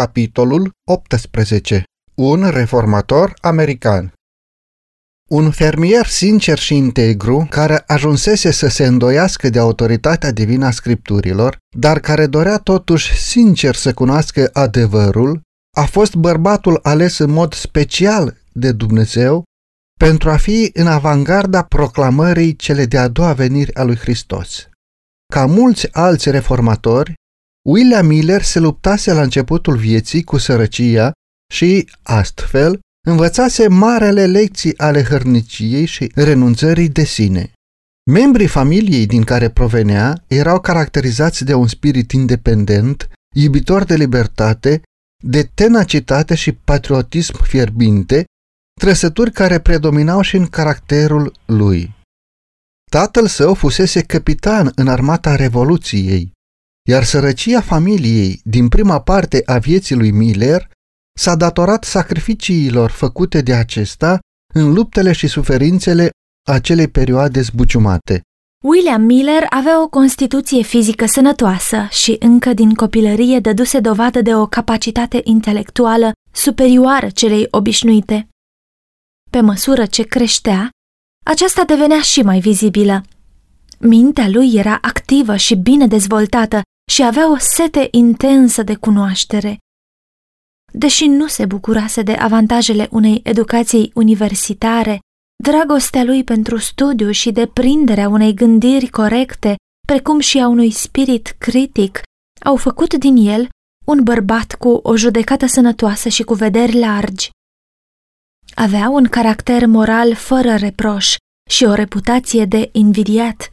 Capitolul 18. Un reformator american Un fermier sincer și integru, care ajunsese să se îndoiască de autoritatea divină a scripturilor, dar care dorea totuși sincer să cunoască adevărul, a fost bărbatul ales în mod special de Dumnezeu pentru a fi în avangarda proclamării cele de-a doua veniri a lui Hristos. Ca mulți alți reformatori, William Miller se luptase la începutul vieții cu sărăcia și, astfel, învățase marele lecții ale hărniciei și renunțării de sine. Membrii familiei din care provenea erau caracterizați de un spirit independent, iubitor de libertate, de tenacitate și patriotism fierbinte, trăsături care predominau și în caracterul lui. Tatăl său fusese capitan în armata Revoluției, iar sărăcia familiei din prima parte a vieții lui Miller s-a datorat sacrificiilor făcute de acesta în luptele și suferințele acelei perioade zbuciumate. William Miller avea o constituție fizică sănătoasă și încă din copilărie dăduse dovadă de o capacitate intelectuală superioară celei obișnuite. Pe măsură ce creștea, aceasta devenea și mai vizibilă. Mintea lui era activă și bine dezvoltată și avea o sete intensă de cunoaștere. Deși nu se bucurase de avantajele unei educații universitare, dragostea lui pentru studiu și deprinderea unei gândiri corecte, precum și a unui spirit critic, au făcut din el un bărbat cu o judecată sănătoasă și cu vederi largi. Avea un caracter moral fără reproș și o reputație de invidiat,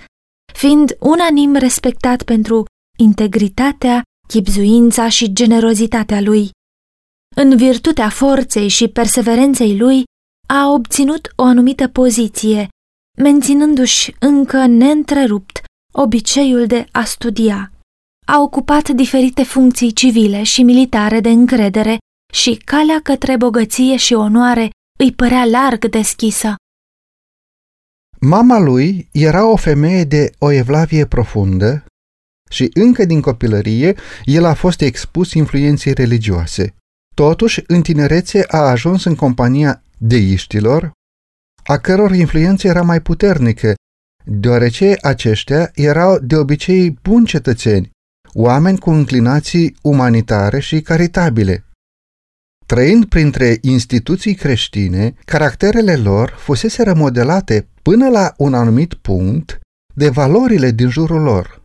fiind unanim respectat pentru integritatea, chipzuința și generozitatea lui. În virtutea forței și perseverenței lui, a obținut o anumită poziție, menținându-și încă neîntrerupt obiceiul de a studia. A ocupat diferite funcții civile și militare de încredere și calea către bogăție și onoare îi părea larg deschisă. Mama lui era o femeie de o evlavie profundă și încă din copilărie el a fost expus influenței religioase. Totuși, în tinerețe a ajuns în compania deiștilor, a căror influență era mai puternică, deoarece aceștia erau de obicei buni cetățeni, oameni cu inclinații umanitare și caritabile. Trăind printre instituții creștine, caracterele lor fusese remodelate până la un anumit punct de valorile din jurul lor.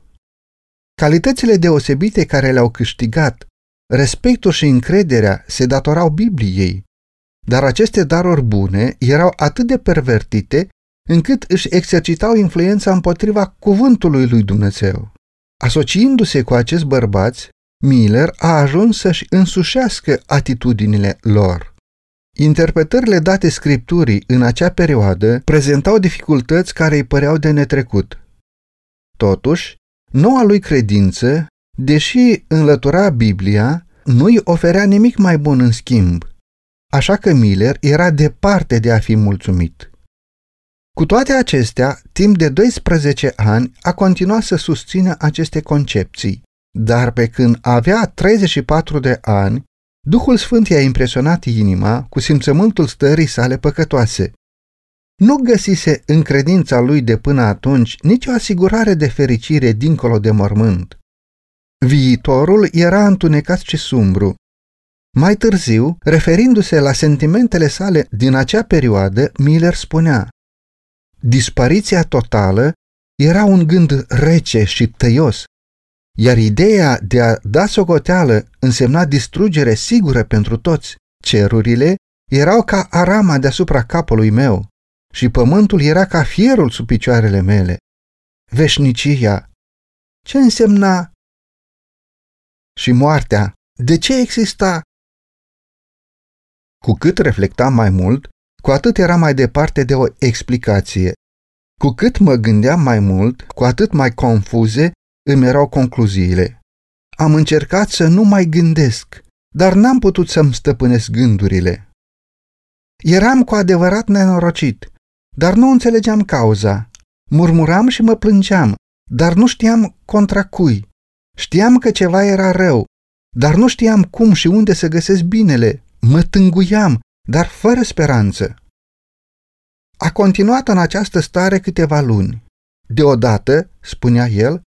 Calitățile deosebite care le-au câștigat, respectul și încrederea se datorau Bibliei, dar aceste daruri bune erau atât de pervertite încât își exercitau influența împotriva cuvântului lui Dumnezeu. Asociindu-se cu acești bărbați, Miller a ajuns să-și însușească atitudinile lor. Interpretările date scripturii în acea perioadă prezentau dificultăți care îi păreau de netrecut. Totuși, noua lui credință, deși înlătura Biblia, nu îi oferea nimic mai bun în schimb, așa că Miller era departe de a fi mulțumit. Cu toate acestea, timp de 12 ani a continuat să susțină aceste concepții, dar pe când avea 34 de ani, Duhul Sfânt i-a impresionat inima cu simțământul stării sale păcătoase. Nu găsise în credința lui de până atunci nicio asigurare de fericire dincolo de mormânt. Viitorul era întunecat și sumbru. Mai târziu, referindu-se la sentimentele sale din acea perioadă, Miller spunea Dispariția totală era un gând rece și tăios, iar ideea de a da socoteală însemna distrugere sigură pentru toți. Cerurile erau ca arama deasupra capului meu și pământul era ca fierul sub picioarele mele. Veșnicia. Ce însemna? Și moartea. De ce exista? Cu cât reflectam mai mult, cu atât era mai departe de o explicație. Cu cât mă gândeam mai mult, cu atât mai confuze îmi erau concluziile. Am încercat să nu mai gândesc, dar n-am putut să-mi stăpânesc gândurile. Eram cu adevărat nenorocit, dar nu înțelegeam cauza. Murmuram și mă plângeam, dar nu știam contra cui. Știam că ceva era rău, dar nu știam cum și unde să găsesc binele. Mă tânguiam, dar fără speranță. A continuat în această stare câteva luni. Deodată, spunea el,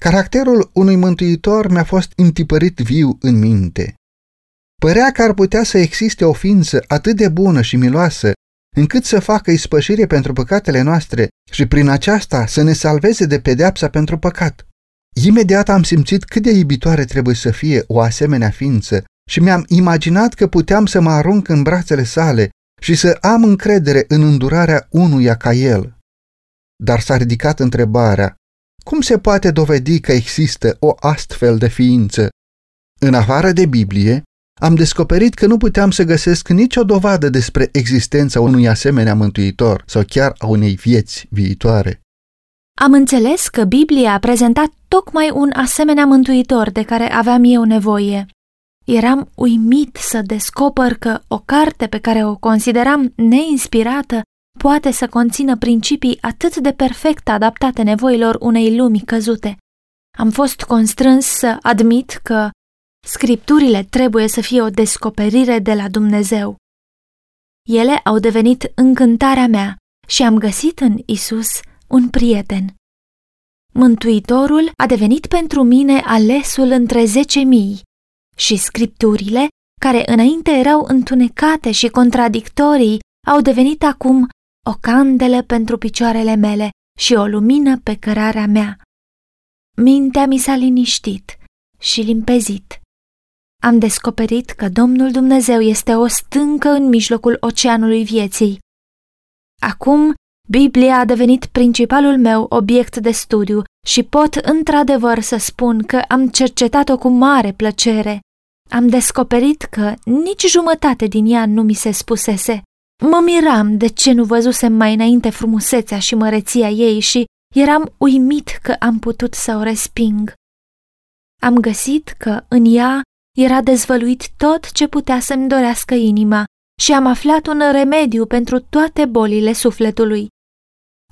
caracterul unui mântuitor mi-a fost întipărit viu în minte. Părea că ar putea să existe o ființă atât de bună și miloasă, încât să facă ispășire pentru păcatele noastre și prin aceasta să ne salveze de pedeapsa pentru păcat. Imediat am simțit cât de iubitoare trebuie să fie o asemenea ființă și mi-am imaginat că puteam să mă arunc în brațele sale și să am încredere în îndurarea unuia ca el. Dar s-a ridicat întrebarea, cum se poate dovedi că există o astfel de ființă? În afară de Biblie, am descoperit că nu puteam să găsesc nicio dovadă despre existența unui asemenea mântuitor sau chiar a unei vieți viitoare. Am înțeles că Biblia a prezentat tocmai un asemenea mântuitor de care aveam eu nevoie. Eram uimit să descoper că o carte pe care o consideram neinspirată poate să conțină principii atât de perfect adaptate nevoilor unei lumi căzute. Am fost constrâns să admit că scripturile trebuie să fie o descoperire de la Dumnezeu. Ele au devenit încântarea mea și am găsit în Isus un prieten. Mântuitorul a devenit pentru mine alesul între zece mii și scripturile, care înainte erau întunecate și contradictorii, au devenit acum o candelă pentru picioarele mele și o lumină pe cărarea mea. Mintea mi s-a liniștit și limpezit. Am descoperit că Domnul Dumnezeu este o stâncă în mijlocul oceanului vieții. Acum, Biblia a devenit principalul meu obiect de studiu și pot într-adevăr să spun că am cercetat-o cu mare plăcere. Am descoperit că nici jumătate din ea nu mi se spusese. Mă miram de ce nu văzusem mai înainte frumusețea și măreția ei și eram uimit că am putut să o resping. Am găsit că în ea era dezvăluit tot ce putea să-mi dorească inima și am aflat un remediu pentru toate bolile sufletului.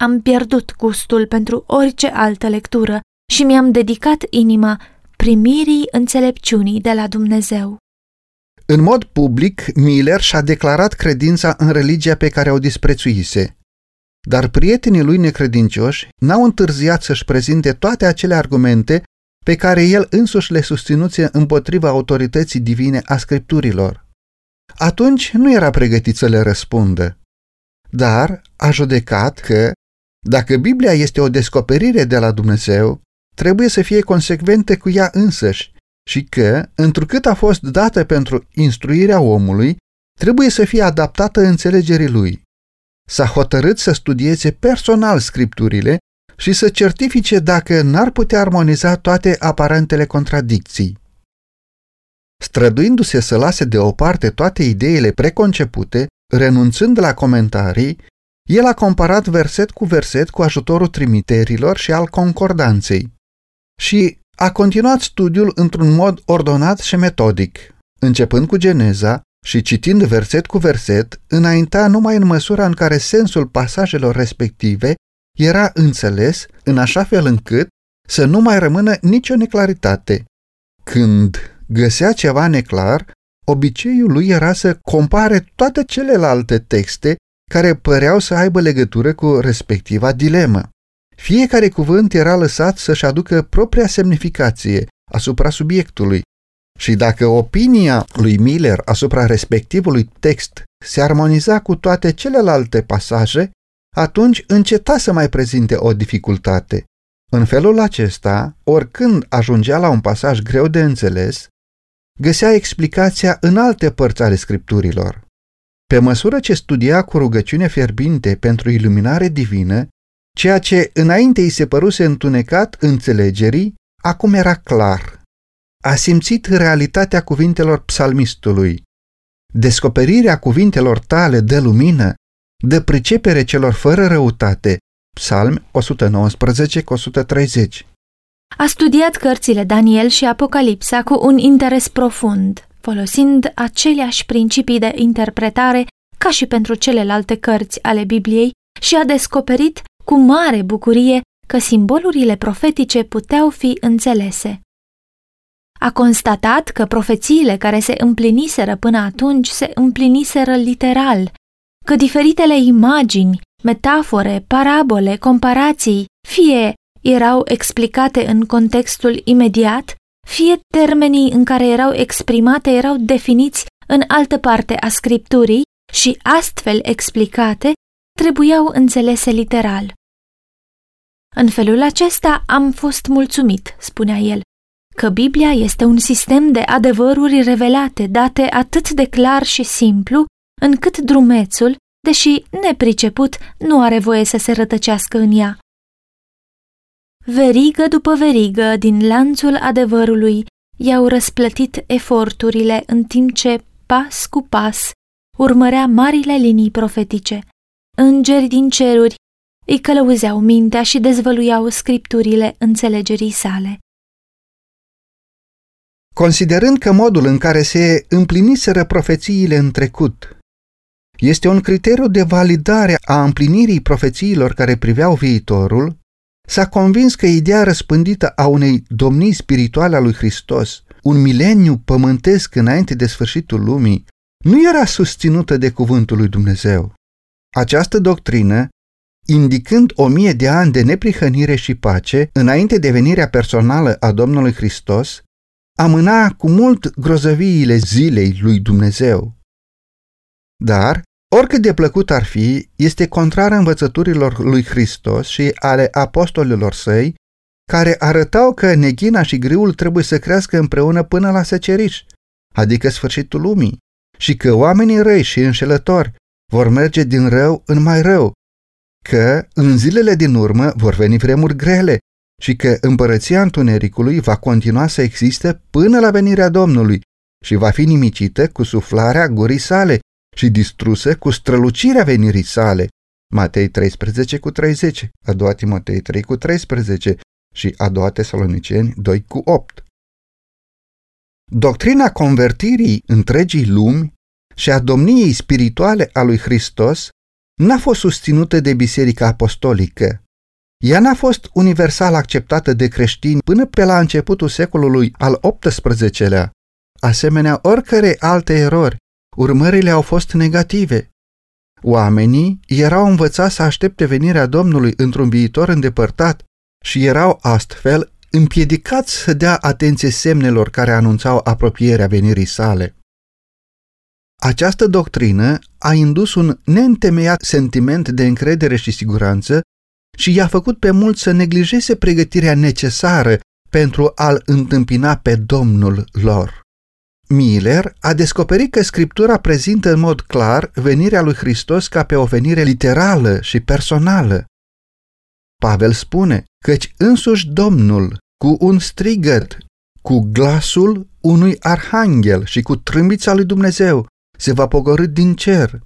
Am pierdut gustul pentru orice altă lectură și mi-am dedicat inima primirii înțelepciunii de la Dumnezeu. În mod public, Miller și-a declarat credința în religia pe care o disprețuise. Dar prietenii lui necredincioși n-au întârziat să-și prezinte toate acele argumente pe care el însuși le susținuse împotriva autorității divine a scripturilor. Atunci nu era pregătit să le răspundă, dar a judecat că, dacă Biblia este o descoperire de la Dumnezeu, trebuie să fie consecventă cu ea însăși și că, întrucât a fost dată pentru instruirea omului, trebuie să fie adaptată înțelegerii lui. S-a hotărât să studieze personal scripturile și să certifice dacă n-ar putea armoniza toate aparentele contradicții. Străduindu-se să lase deoparte toate ideile preconcepute, renunțând la comentarii, el a comparat verset cu verset cu ajutorul trimiterilor și al concordanței și a continuat studiul într-un mod ordonat și metodic, începând cu Geneza și citind verset cu verset, înainta numai în măsura în care sensul pasajelor respective era înțeles în așa fel încât să nu mai rămână nicio neclaritate. Când găsea ceva neclar, obiceiul lui era să compare toate celelalte texte care păreau să aibă legătură cu respectiva dilemă. Fiecare cuvânt era lăsat să-și aducă propria semnificație asupra subiectului și dacă opinia lui Miller asupra respectivului text se armoniza cu toate celelalte pasaje, atunci înceta să mai prezinte o dificultate. În felul acesta, oricând ajungea la un pasaj greu de înțeles, găsea explicația în alte părți ale scripturilor. Pe măsură ce studia cu rugăciune fierbinte pentru iluminare divină, ceea ce înainte îi se păruse întunecat înțelegerii, acum era clar. A simțit realitatea cuvintelor psalmistului. Descoperirea cuvintelor tale de lumină de pricepere celor fără răutate. Psalm 119 130 A studiat cărțile Daniel și Apocalipsa cu un interes profund, folosind aceleași principii de interpretare ca și pentru celelalte cărți ale Bibliei și a descoperit cu mare bucurie că simbolurile profetice puteau fi înțelese. a constatat că profețiile care se împliniseră până atunci se împliniseră literal, că diferitele imagini, metafore, parabole, comparații, fie erau explicate în contextul imediat, fie termenii în care erau exprimate erau definiți în altă parte a scripturii și astfel explicate trebuiau înțelese literal. În felul acesta am fost mulțumit, spunea el, că Biblia este un sistem de adevăruri revelate, date atât de clar și simplu, încât drumețul, deși nepriceput, nu are voie să se rătăcească în ea. Verigă după verigă din lanțul adevărului i-au răsplătit eforturile în timp ce, pas cu pas, urmărea marile linii profetice. Îngeri din ceruri îi călăuzeau mintea și dezvăluiau scripturile înțelegerii sale. Considerând că modul în care se împliniseră profețiile în trecut este un criteriu de validare a împlinirii profețiilor care priveau viitorul, s-a convins că ideea răspândită a unei domnii spirituale a lui Hristos, un mileniu pământesc înainte de sfârșitul lumii, nu era susținută de cuvântul lui Dumnezeu. Această doctrină, indicând o mie de ani de neprihănire și pace înainte de venirea personală a Domnului Hristos, amâna cu mult grozăviile zilei lui Dumnezeu. Dar, oricât de plăcut ar fi, este contrar învățăturilor lui Hristos și ale apostolilor săi, care arătau că neghina și griul trebuie să crească împreună până la seceriș, adică sfârșitul lumii, și că oamenii răi și înșelători vor merge din rău în mai rău, că în zilele din urmă vor veni vremuri grele și că împărăția întunericului va continua să existe până la venirea Domnului și va fi nimicită cu suflarea gurii sale și distrusă cu strălucirea venirii sale. Matei 13 cu 30, a doua Timotei 3 cu 13 și a doua Tesaloniceni 2 cu 8. Doctrina convertirii întregii lumi și a domniei spirituale a lui Hristos n-a fost susținută de Biserica Apostolică. Ea n-a fost universal acceptată de creștini până pe la începutul secolului al XVIII-lea. Asemenea, oricărei alte erori, urmările au fost negative. Oamenii erau învățați să aștepte venirea Domnului într-un viitor îndepărtat și erau astfel împiedicați să dea atenție semnelor care anunțau apropierea venirii sale. Această doctrină a indus un neîntemeiat sentiment de încredere și siguranță și i-a făcut pe mulți să neglijeze pregătirea necesară pentru a-L întâmpina pe Domnul lor. Miller a descoperit că Scriptura prezintă în mod clar venirea lui Hristos ca pe o venire literală și personală. Pavel spune căci însuși Domnul, cu un strigăt, cu glasul unui arhanghel și cu trâmbița lui Dumnezeu, se va pogorâ din cer.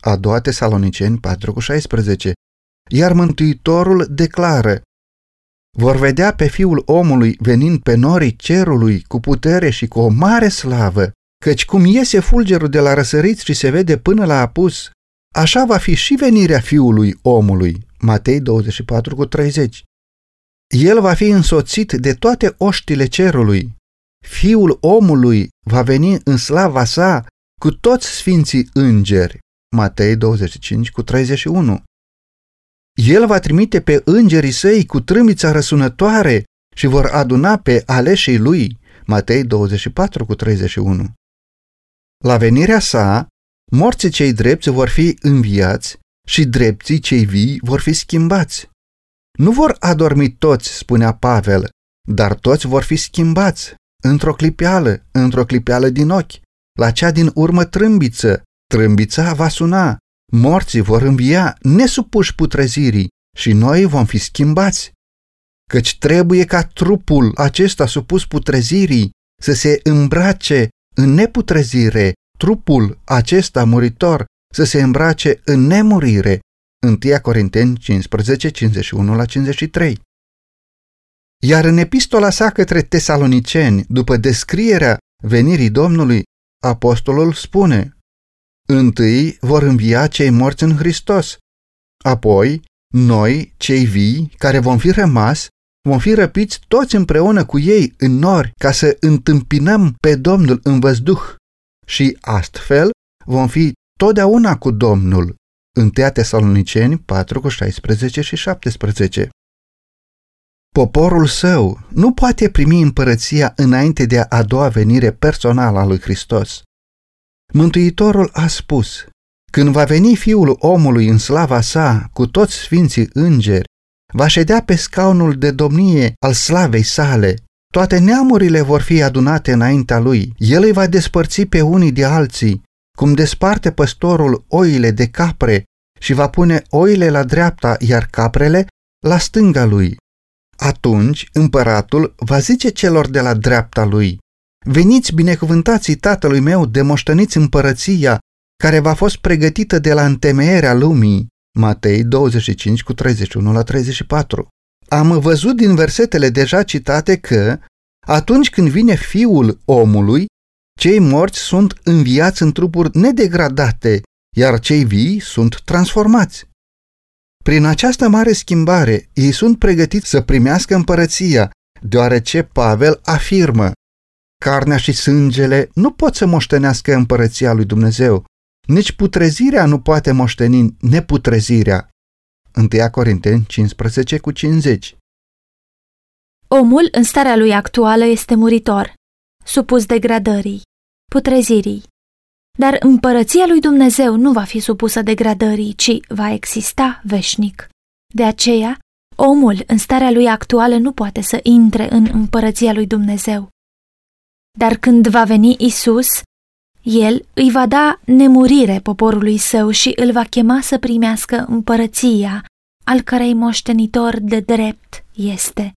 A doua Tesaloniceni 4,16 Iar Mântuitorul declară Vor vedea pe Fiul omului venind pe norii cerului cu putere și cu o mare slavă, căci cum iese fulgerul de la răsăriți și se vede până la apus, așa va fi și venirea Fiului omului. Matei 24 cu 30. El va fi însoțit de toate oștile cerului. Fiul omului va veni în slava sa cu toți sfinții îngeri. Matei 25 cu 31. El va trimite pe îngerii săi cu trâmbița răsunătoare și vor aduna pe aleșii lui. Matei 24 cu 31. La venirea sa, morții cei drepți vor fi înviați și drepții cei vii vor fi schimbați. Nu vor adormi toți, spunea Pavel, dar toți vor fi schimbați, într-o clipeală, într-o clipeală din ochi. La cea din urmă trâmbiță, trâmbița va suna, morții vor învia nesupuși putrezirii și noi vom fi schimbați. Căci trebuie ca trupul acesta supus putrezirii să se îmbrace în neputrezire, trupul acesta muritor să se îmbrace în nemurire. 1 Corinteni 15, 51 la 53. Iar în epistola sa către tesaloniceni, după descrierea venirii Domnului, apostolul spune Întâi vor învia cei morți în Hristos, apoi noi, cei vii, care vom fi rămas, vom fi răpiți toți împreună cu ei în nori ca să întâmpinăm pe Domnul în văzduh și astfel vom fi totdeauna cu Domnul. 1 Tesaloniceni 4 cu 16 și 17 Poporul său nu poate primi împărăția înainte de a doua venire personală a lui Hristos. Mântuitorul a spus, când va veni Fiul omului în slava sa cu toți sfinții îngeri, va ședea pe scaunul de domnie al slavei sale. Toate neamurile vor fi adunate înaintea lui. El îi va despărți pe unii de alții, cum desparte păstorul oile de capre și va pune oile la dreapta, iar caprele la stânga lui. Atunci împăratul va zice celor de la dreapta lui, Veniți binecuvântații tatălui meu, demoștăniți împărăția care v-a fost pregătită de la întemeierea lumii. Matei 25 cu 31 la 34. Am văzut din versetele deja citate că atunci când vine fiul omului, cei morți sunt înviați în trupuri nedegradate, iar cei vii sunt transformați. Prin această mare schimbare, ei sunt pregătiți să primească împărăția, deoarece Pavel afirmă Carnea și sângele nu pot să moștenească împărăția lui Dumnezeu, nici putrezirea nu poate moșteni neputrezirea. 1 Corinteni 15 cu 50 Omul, în starea lui actuală, este muritor, supus degradării, putrezirii. Dar împărăția lui Dumnezeu nu va fi supusă degradării, ci va exista veșnic. De aceea, omul, în starea lui actuală, nu poate să intre în împărăția lui Dumnezeu. Dar când va veni Isus, el îi va da nemurire poporului său și îl va chema să primească împărăția, al cărei moștenitor de drept este.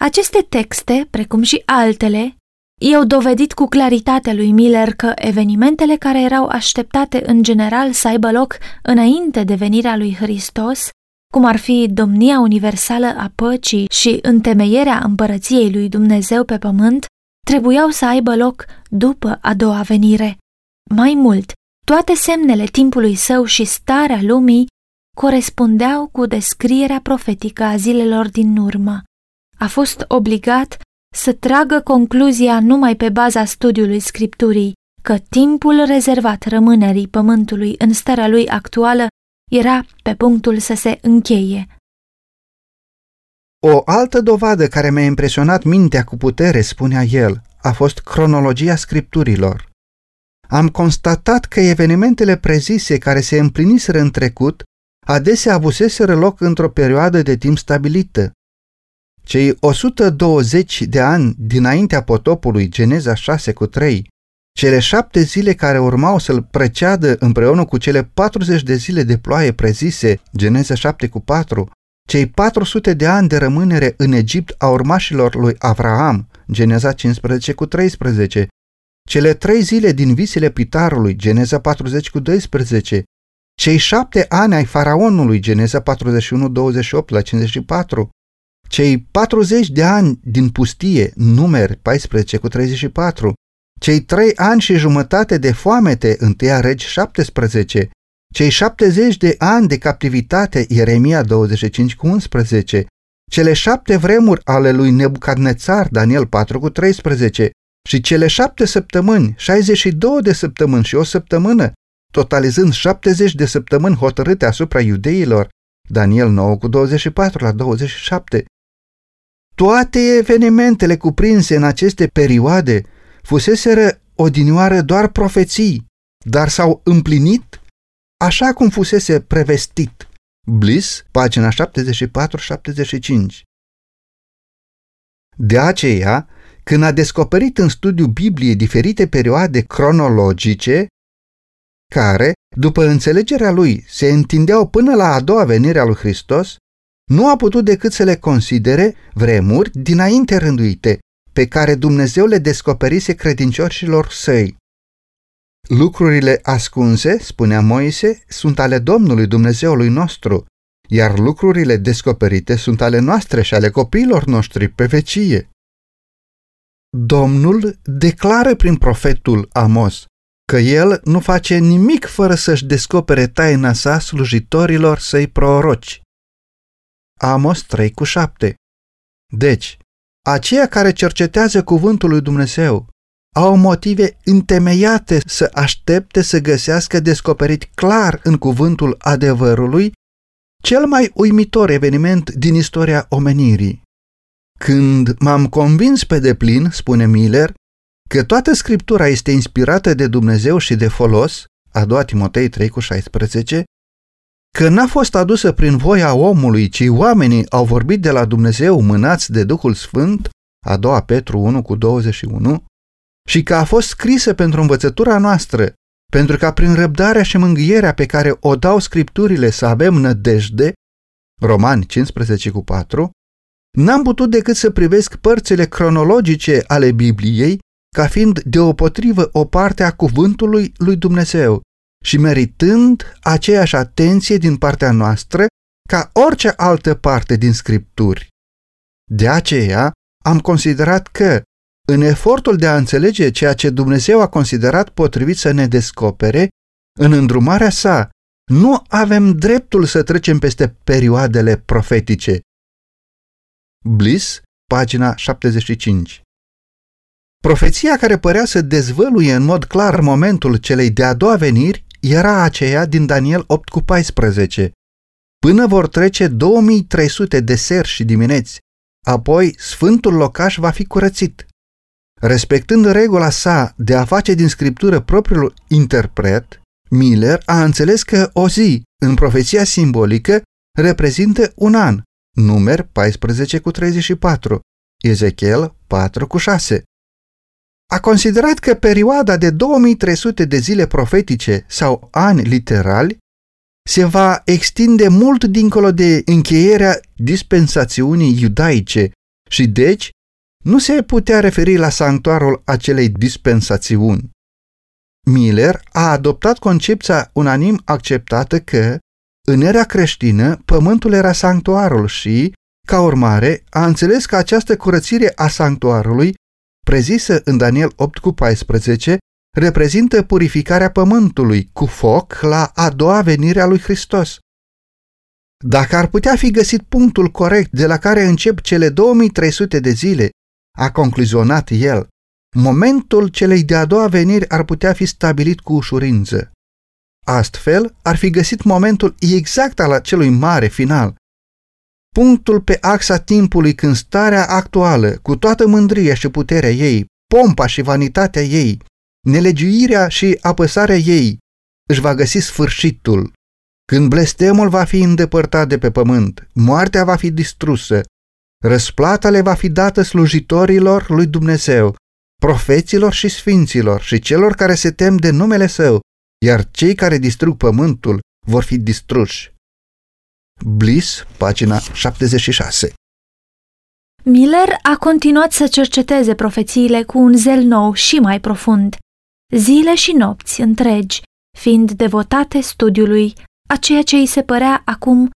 Aceste texte, precum și altele, i-au dovedit cu claritate lui Miller că evenimentele care erau așteptate în general să aibă loc înainte de venirea lui Hristos, cum ar fi domnia universală a păcii și întemeierea împărăției lui Dumnezeu pe pământ, trebuiau să aibă loc după a doua venire. Mai mult, toate semnele timpului său și starea lumii corespundeau cu descrierea profetică a zilelor din urmă. A fost obligat să tragă concluzia numai pe baza studiului scripturii că timpul rezervat rămânerii pământului în starea lui actuală era pe punctul să se încheie. O altă dovadă care mi-a impresionat mintea cu putere, spunea el, a fost cronologia scripturilor. Am constatat că evenimentele prezise care se împliniseră în trecut adesea avuseseră loc într-o perioadă de timp stabilită. Cei 120 de ani dinaintea potopului, Geneza 6 cu 3, cele șapte zile care urmau să-l preceadă împreună cu cele 40 de zile de ploaie prezise, Geneza 7 cu 4, cei 400 de ani de rămânere în Egipt a urmașilor lui Avraam, Geneza 15 cu 13, cele trei zile din visele pitarului, Geneza 40 cu 12, cei șapte ani ai faraonului, Geneza 41, 28 la 54, cei 40 de ani din pustie, numeri 14 cu 34, cei trei ani și jumătate de foamete, întâia regi 17, cei 70 de ani de captivitate, Ieremia 25 cu 11, cele șapte vremuri ale lui Nebucadnețar, Daniel 4 cu 13, și cele șapte săptămâni, 62 de săptămâni și o săptămână, totalizând 70 de săptămâni hotărâte asupra iudeilor, Daniel 9 cu 24 la 27. Toate evenimentele cuprinse în aceste perioade fuseseră odinioară doar profeții, dar s-au împlinit așa cum fusese prevestit. Bliss, pagina 74-75. De aceea, când a descoperit în studiu Bibliei diferite perioade cronologice, care, după înțelegerea lui, se întindeau până la a doua venire a lui Hristos, nu a putut decât să le considere vremuri dinainte rânduite, pe care Dumnezeu le descoperise credincioșilor săi. Lucrurile ascunse, spunea Moise, sunt ale Domnului Dumnezeului nostru, iar lucrurile descoperite sunt ale noastre și ale copiilor noștri pe vecie. Domnul declară prin profetul Amos că el nu face nimic fără să-și descopere taina sa slujitorilor săi proroci. Amos 3 cu 7 Deci, aceia care cercetează cuvântul lui Dumnezeu au motive întemeiate să aștepte să găsească descoperit clar în cuvântul adevărului cel mai uimitor eveniment din istoria omenirii. Când m-am convins pe deplin, spune Miller, că toată scriptura este inspirată de Dumnezeu și de folos, a doua Timotei 3 cu 16, că n-a fost adusă prin voia omului, ci oamenii au vorbit de la Dumnezeu mânați de Duhul Sfânt, a doua Petru 1 cu 21, și că a fost scrisă pentru învățătura noastră, pentru ca prin răbdarea și mângâierea pe care o dau scripturile să avem nădejde, Romani 15 cu 4, n-am putut decât să privesc părțile cronologice ale Bibliei ca fiind deopotrivă o parte a cuvântului lui Dumnezeu și meritând aceeași atenție din partea noastră ca orice altă parte din scripturi. De aceea am considerat că, în efortul de a înțelege ceea ce Dumnezeu a considerat potrivit să ne descopere, în îndrumarea sa, nu avem dreptul să trecem peste perioadele profetice. Bliss, pagina 75 Profeția care părea să dezvăluie în mod clar momentul celei de-a doua veniri era aceea din Daniel 8 cu 14. Până vor trece 2300 de serși și dimineți, apoi sfântul locaș va fi curățit. Respectând regula sa de a face din scriptură propriul interpret, Miller a înțeles că o zi, în profeția simbolică, reprezintă un an, numer 14 cu 34, Ezechiel 4 cu 6. A considerat că perioada de 2300 de zile profetice sau ani literali se va extinde mult dincolo de încheierea dispensațiunii iudaice și deci nu se putea referi la sanctuarul acelei dispensațiuni. Miller a adoptat concepția unanim acceptată că, în era creștină, pământul era sanctuarul și, ca urmare, a înțeles că această curățire a sanctuarului, prezisă în Daniel 8 cu 14, reprezintă purificarea pământului cu foc la a doua venire a lui Hristos. Dacă ar putea fi găsit punctul corect de la care încep cele 2300 de zile a concluzionat el, momentul celei de-a doua veniri ar putea fi stabilit cu ușurință. Astfel, ar fi găsit momentul exact al acelui mare final. Punctul pe axa timpului când starea actuală, cu toată mândria și puterea ei, pompa și vanitatea ei, nelegiuirea și apăsarea ei, își va găsi sfârșitul. Când blestemul va fi îndepărtat de pe pământ, moartea va fi distrusă, Răsplata le va fi dată slujitorilor lui Dumnezeu, profeților și sfinților și celor care se tem de numele său, iar cei care distrug pământul vor fi distruși. Bliss, pagina 76 Miller a continuat să cerceteze profețiile cu un zel nou și mai profund, zile și nopți întregi, fiind devotate studiului a ceea ce îi se părea acum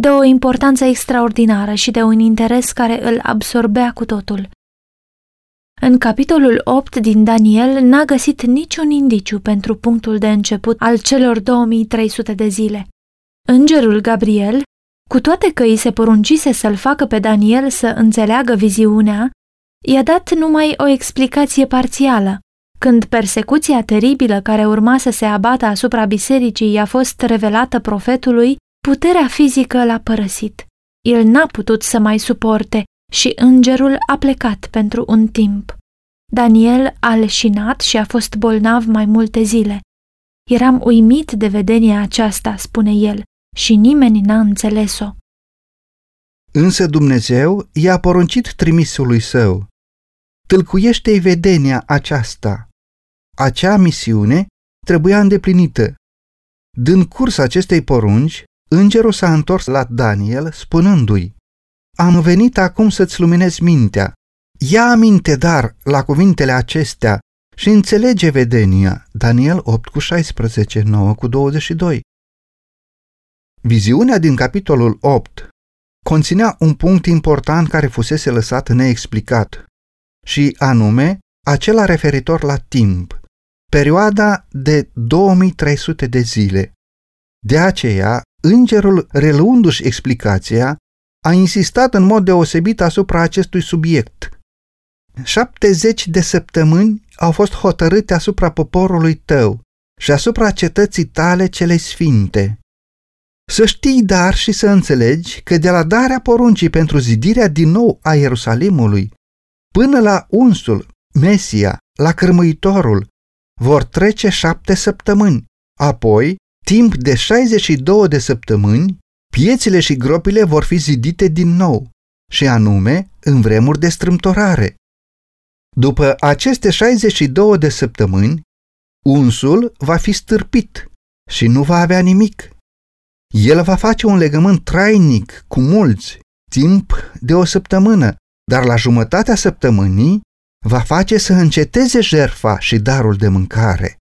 de o importanță extraordinară și de un interes care îl absorbea cu totul. În capitolul 8 din Daniel n-a găsit niciun indiciu pentru punctul de început al celor 2300 de zile. Îngerul Gabriel, cu toate că îi se poruncise să-l facă pe Daniel să înțeleagă viziunea, i-a dat numai o explicație parțială. Când persecuția teribilă care urma să se abată asupra bisericii i-a fost revelată profetului, Puterea fizică l-a părăsit. El n-a putut să mai suporte și îngerul a plecat pentru un timp. Daniel a leșinat și a fost bolnav mai multe zile. Eram uimit de vedenia aceasta, spune el, și nimeni n-a înțeles-o. Însă Dumnezeu i-a poruncit trimisului său. Tâlcuiește-i vedenia aceasta. Acea misiune trebuia îndeplinită. Dând curs acestei porunci, Îngerul s-a întors la Daniel spunându-i, Am venit acum să-ți luminez mintea. Ia aminte, dar, la cuvintele acestea și înțelege vedenia. Daniel 8 cu 16, 9 cu 22. Viziunea din capitolul 8 conținea un punct important care fusese lăsat neexplicat, și anume acela referitor la timp, perioada de 2300 de zile. De aceea, Îngerul, reluându-și explicația, a insistat în mod deosebit asupra acestui subiect. 70 de săptămâni au fost hotărâte asupra poporului tău și asupra cetății tale cele sfinte. Să știi dar și să înțelegi că de la darea poruncii pentru zidirea din nou a Ierusalimului până la unsul, Mesia, la cărmâitorul, vor trece șapte săptămâni. Apoi, timp de 62 de săptămâni, piețile și gropile vor fi zidite din nou, și anume în vremuri de strâmtorare. După aceste 62 de săptămâni, unsul va fi stârpit și nu va avea nimic. El va face un legământ trainic cu mulți, timp de o săptămână, dar la jumătatea săptămânii va face să înceteze jerfa și darul de mâncare.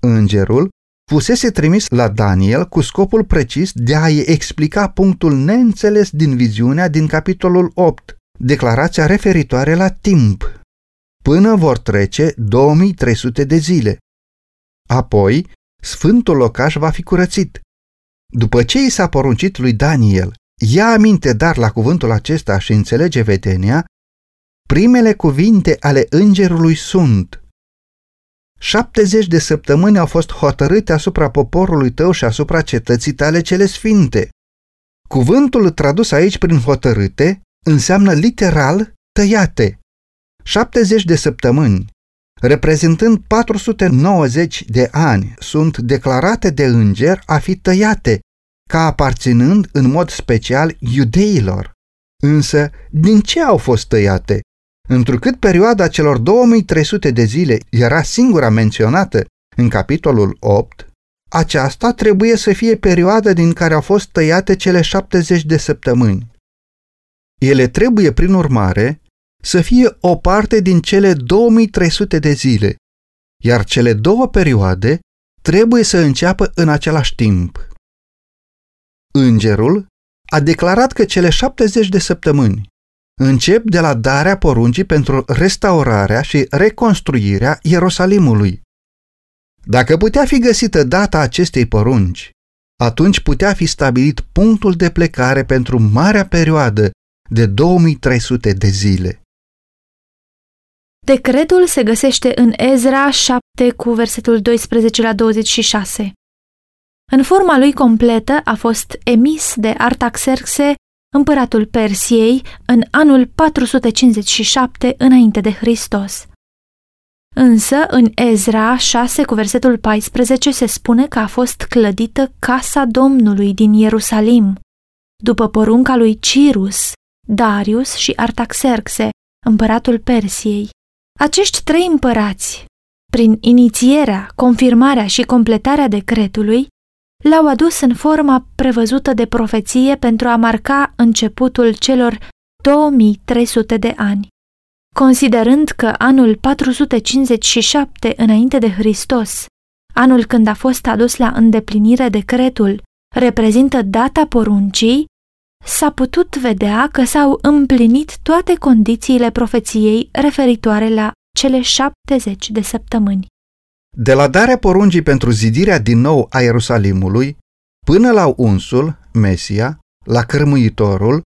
Îngerul fusese trimis la Daniel cu scopul precis de a-i explica punctul neînțeles din viziunea din capitolul 8, declarația referitoare la timp. Până vor trece 2300 de zile. Apoi, sfântul locaș va fi curățit. După ce i s-a poruncit lui Daniel, ia aminte dar la cuvântul acesta și înțelege vedenia, primele cuvinte ale îngerului sunt 70 de săptămâni au fost hotărâte asupra poporului tău și asupra cetății tale cele sfinte. Cuvântul tradus aici prin hotărâte înseamnă literal tăiate. 70 de săptămâni, reprezentând 490 de ani, sunt declarate de înger a fi tăiate, ca aparținând în mod special iudeilor. Însă, din ce au fost tăiate? Întrucât perioada celor 2300 de zile era singura menționată în capitolul 8, aceasta trebuie să fie perioada din care au fost tăiate cele 70 de săptămâni. Ele trebuie, prin urmare, să fie o parte din cele 2300 de zile, iar cele două perioade trebuie să înceapă în același timp. Îngerul a declarat că cele 70 de săptămâni încep de la darea poruncii pentru restaurarea și reconstruirea Ierusalimului. Dacă putea fi găsită data acestei porunci, atunci putea fi stabilit punctul de plecare pentru marea perioadă de 2300 de zile. Decretul se găsește în Ezra 7 cu versetul 12 la 26. În forma lui completă a fost emis de Artaxerxe, împăratul Persiei, în anul 457 înainte de Hristos. Însă, în Ezra 6 cu versetul 14 se spune că a fost clădită Casa Domnului din Ierusalim, după porunca lui Cirus, Darius și Artaxerxe, împăratul Persiei. Acești trei împărați, prin inițierea, confirmarea și completarea decretului, l-au adus în forma prevăzută de profeție pentru a marca începutul celor 2300 de ani. Considerând că anul 457 înainte de Hristos, anul când a fost adus la îndeplinire decretul, reprezintă data poruncii, s-a putut vedea că s-au împlinit toate condițiile profeției referitoare la cele 70 de săptămâni. De la darea poruncii pentru zidirea din nou a Ierusalimului până la unsul, Mesia, la cărmuitorul,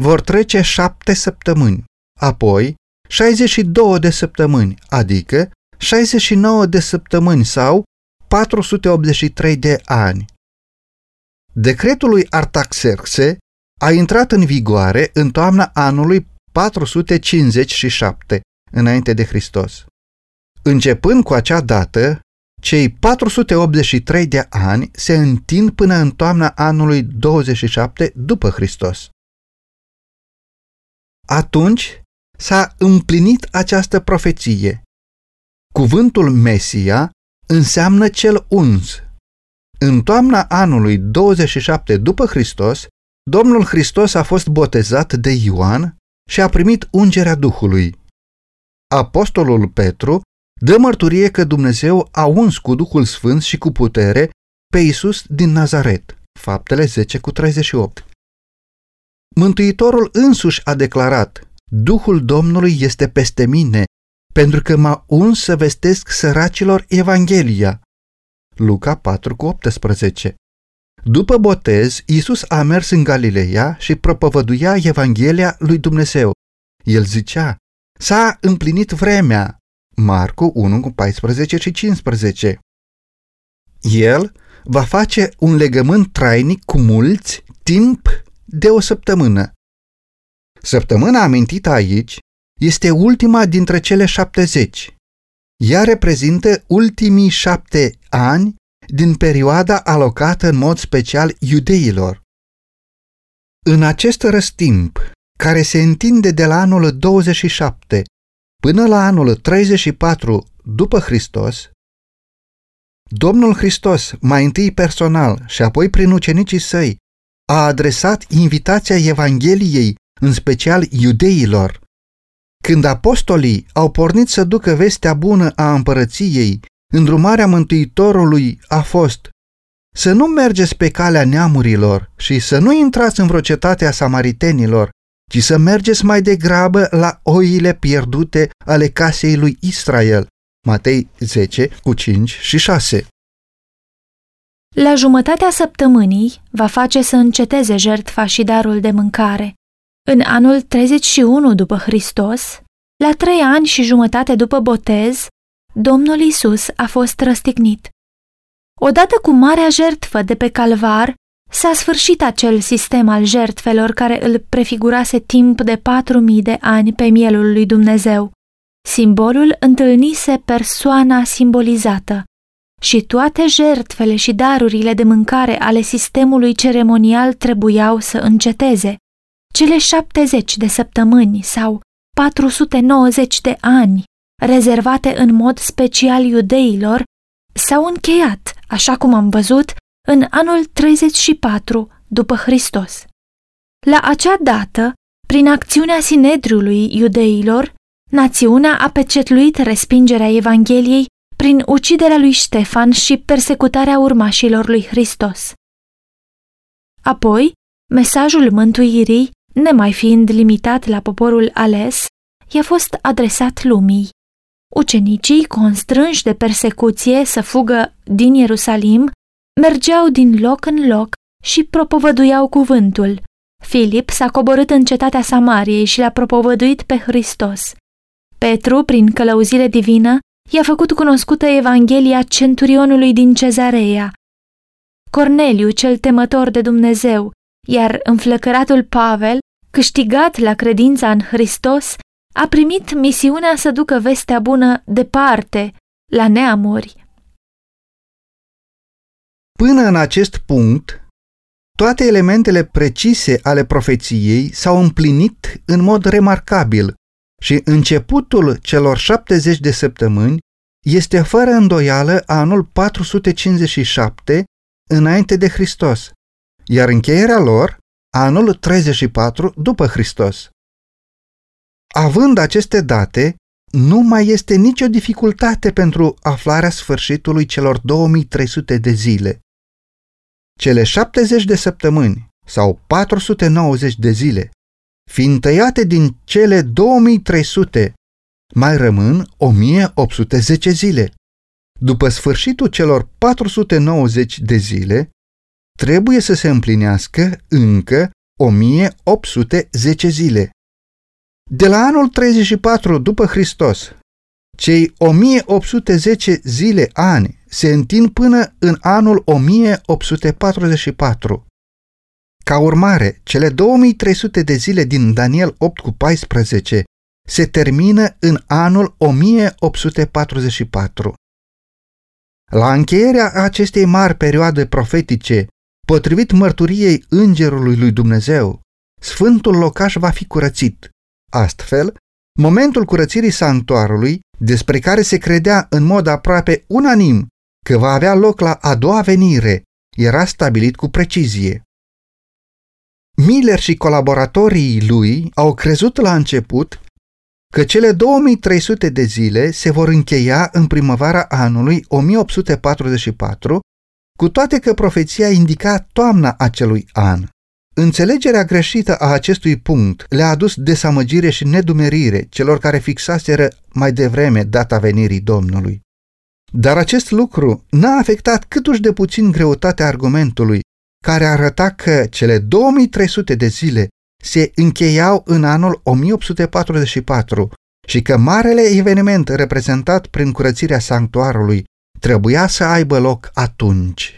vor trece șapte săptămâni, apoi 62 de săptămâni, adică 69 de săptămâni sau 483 de ani. Decretul lui Artaxerxe a intrat în vigoare în toamna anului 457 înainte de Hristos. Începând cu acea dată, cei 483 de ani se întind până în toamna anului 27 după Hristos. Atunci s-a împlinit această profeție. Cuvântul Mesia înseamnă cel uns. În toamna anului 27 după Hristos, Domnul Hristos a fost botezat de Ioan și a primit ungerea Duhului. Apostolul Petru dă mărturie că Dumnezeu a uns cu Duhul Sfânt și cu putere pe Isus din Nazaret. Faptele 10 cu 38. Mântuitorul însuși a declarat, Duhul Domnului este peste mine, pentru că m-a uns să vestesc săracilor Evanghelia. Luca 4 cu 18. După botez, Isus a mers în Galileea și propovăduia Evanghelia lui Dumnezeu. El zicea, s-a împlinit vremea. Marcu 1 cu 14 și 15. El va face un legământ trainic cu mulți timp de o săptămână. Săptămâna amintită aici este ultima dintre cele 70. Ea reprezintă ultimii șapte ani din perioada alocată în mod special iudeilor. În acest răstimp, care se întinde de la anul 27 până la anul 34 după Hristos, Domnul Hristos, mai întâi personal și apoi prin ucenicii săi, a adresat invitația Evangheliei, în special iudeilor. Când apostolii au pornit să ducă vestea bună a împărăției, îndrumarea Mântuitorului a fost să nu mergeți pe calea neamurilor și să nu intrați în vreo cetate a samaritenilor, ci să mergeți mai degrabă la oile pierdute ale casei lui Israel. Matei 10 cu 5 și 6 La jumătatea săptămânii va face să înceteze jertfa și darul de mâncare. În anul 31 după Hristos, la trei ani și jumătate după botez, Domnul Isus a fost răstignit. Odată cu marea jertfă de pe calvar, s-a sfârșit acel sistem al jertfelor care îl prefigurase timp de patru mii de ani pe mielul lui Dumnezeu. Simbolul întâlnise persoana simbolizată și toate jertfele și darurile de mâncare ale sistemului ceremonial trebuiau să înceteze. Cele 70 de săptămâni sau 490 de ani, rezervate în mod special iudeilor, s-au încheiat, așa cum am văzut, în anul 34 după Hristos. La acea dată, prin acțiunea Sinedriului iudeilor, națiunea a pecetluit respingerea Evangheliei prin uciderea lui Ștefan și persecutarea urmașilor lui Hristos. Apoi, mesajul mântuirii nemai fiind limitat la poporul ales, i-a fost adresat lumii. Ucenicii, constrânși de persecuție să fugă din Ierusalim, mergeau din loc în loc și propovăduiau cuvântul. Filip s-a coborât în cetatea Samariei și l-a propovăduit pe Hristos. Petru, prin călăuzire divină, i-a făcut cunoscută Evanghelia centurionului din Cezarea. Corneliu, cel temător de Dumnezeu, iar înflăcăratul Pavel câștigat la credința în Hristos, a primit misiunea să ducă vestea bună departe, la neamuri. Până în acest punct, toate elementele precise ale profeției s-au împlinit în mod remarcabil și începutul celor 70 de săptămâni este fără îndoială anul 457 înainte de Hristos, iar încheierea lor anul 34 după Hristos. Având aceste date, nu mai este nicio dificultate pentru aflarea sfârșitului celor 2300 de zile. Cele 70 de săptămâni sau 490 de zile, fiind tăiate din cele 2300, mai rămân 1810 zile. După sfârșitul celor 490 de zile, trebuie să se împlinească încă 1810 zile. De la anul 34 după Hristos, cei 1810 zile ani se întind până în anul 1844. Ca urmare, cele 2300 de zile din Daniel 8 cu 14 se termină în anul 1844. La încheierea acestei mari perioade profetice Potrivit mărturiei îngerului lui Dumnezeu, sfântul locaș va fi curățit. Astfel, momentul curățirii sanctuarului, despre care se credea în mod aproape unanim că va avea loc la a doua venire, era stabilit cu precizie. Miller și colaboratorii lui au crezut la început că cele 2300 de zile se vor încheia în primăvara anului 1844 cu toate că profeția indica toamna acelui an. Înțelegerea greșită a acestui punct le-a adus desamăgire și nedumerire celor care fixaseră mai devreme data venirii Domnului. Dar acest lucru n-a afectat câtuși de puțin greutatea argumentului care arăta că cele 2300 de zile se încheiau în anul 1844 și că marele eveniment reprezentat prin curățirea sanctuarului trebuia să aibă loc atunci.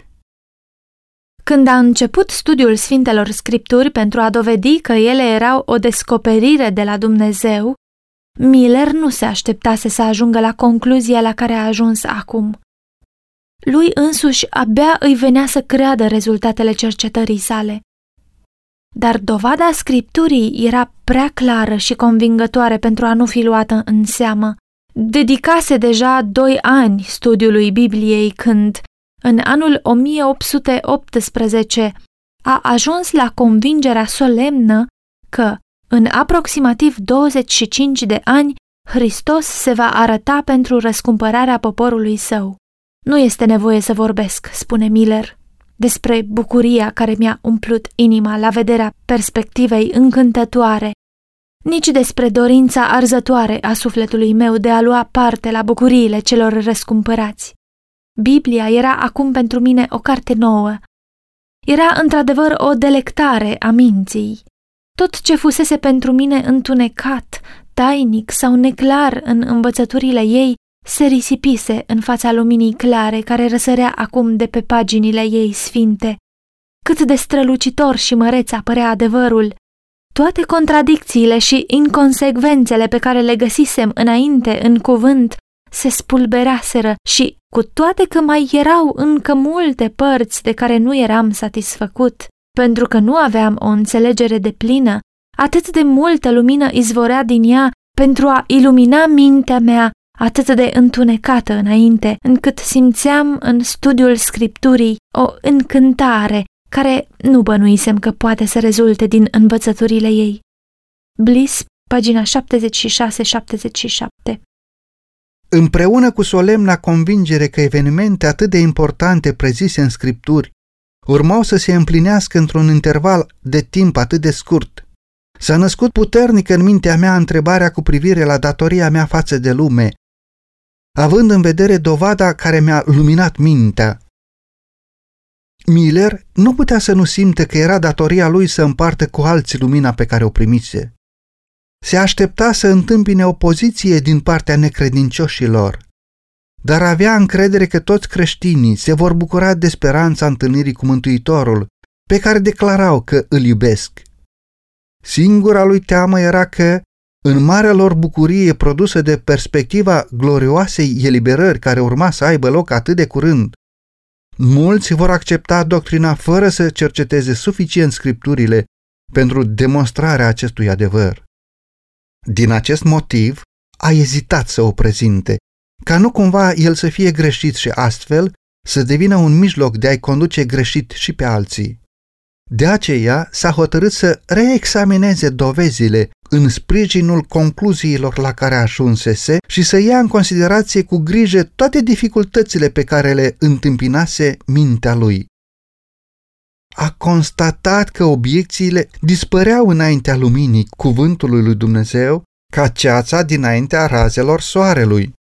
Când a început studiul Sfintelor Scripturi pentru a dovedi că ele erau o descoperire de la Dumnezeu, Miller nu se așteptase să ajungă la concluzia la care a ajuns acum. Lui însuși abia îi venea să creadă rezultatele cercetării sale. Dar dovada scripturii era prea clară și convingătoare pentru a nu fi luată în seamă. Dedicase deja doi ani studiului Bibliei când, în anul 1818, a ajuns la convingerea solemnă că, în aproximativ 25 de ani, Hristos se va arăta pentru răscumpărarea poporului său. Nu este nevoie să vorbesc, spune Miller, despre bucuria care mi-a umplut inima la vederea perspectivei încântătoare, nici despre dorința arzătoare a sufletului meu de a lua parte la bucuriile celor răscumpărați. Biblia era acum pentru mine o carte nouă. Era într-adevăr o delectare a minții. Tot ce fusese pentru mine întunecat, tainic sau neclar în învățăturile ei se risipise în fața luminii clare care răsărea acum de pe paginile ei sfinte. Cât de strălucitor și măreț apărea adevărul! Toate contradicțiile și inconsecvențele pe care le găsisem înainte în cuvânt se spulberaseră și, cu toate că mai erau încă multe părți de care nu eram satisfăcut, pentru că nu aveam o înțelegere de plină, atât de multă lumină izvorea din ea pentru a ilumina mintea mea atât de întunecată înainte, încât simțeam în studiul scripturii o încântare care nu bănuisem că poate să rezulte din învățăturile ei. Bliss, pagina 76-77 Împreună cu solemna convingere că evenimente atât de importante prezise în scripturi urmau să se împlinească într-un interval de timp atât de scurt, s-a născut puternic în mintea mea întrebarea cu privire la datoria mea față de lume, având în vedere dovada care mi-a luminat mintea. Miller nu putea să nu simte că era datoria lui să împartă cu alții lumina pe care o primise. Se aștepta să întâmpine opoziție din partea necredincioșilor, dar avea încredere că toți creștinii se vor bucura de speranța întâlnirii cu Mântuitorul, pe care declarau că îl iubesc. Singura lui teamă era că, în marea lor bucurie produsă de perspectiva glorioasei eliberări care urma să aibă loc atât de curând, mulți vor accepta doctrina fără să cerceteze suficient scripturile pentru demonstrarea acestui adevăr. Din acest motiv, a ezitat să o prezinte, ca nu cumva el să fie greșit și astfel să devină un mijloc de a-i conduce greșit și pe alții. De aceea s-a hotărât să reexamineze dovezile în sprijinul concluziilor la care ajunsese și să ia în considerație cu grijă toate dificultățile pe care le întâmpinase mintea lui. A constatat că obiecțiile dispăreau înaintea luminii cuvântului lui Dumnezeu ca ceața dinaintea razelor soarelui.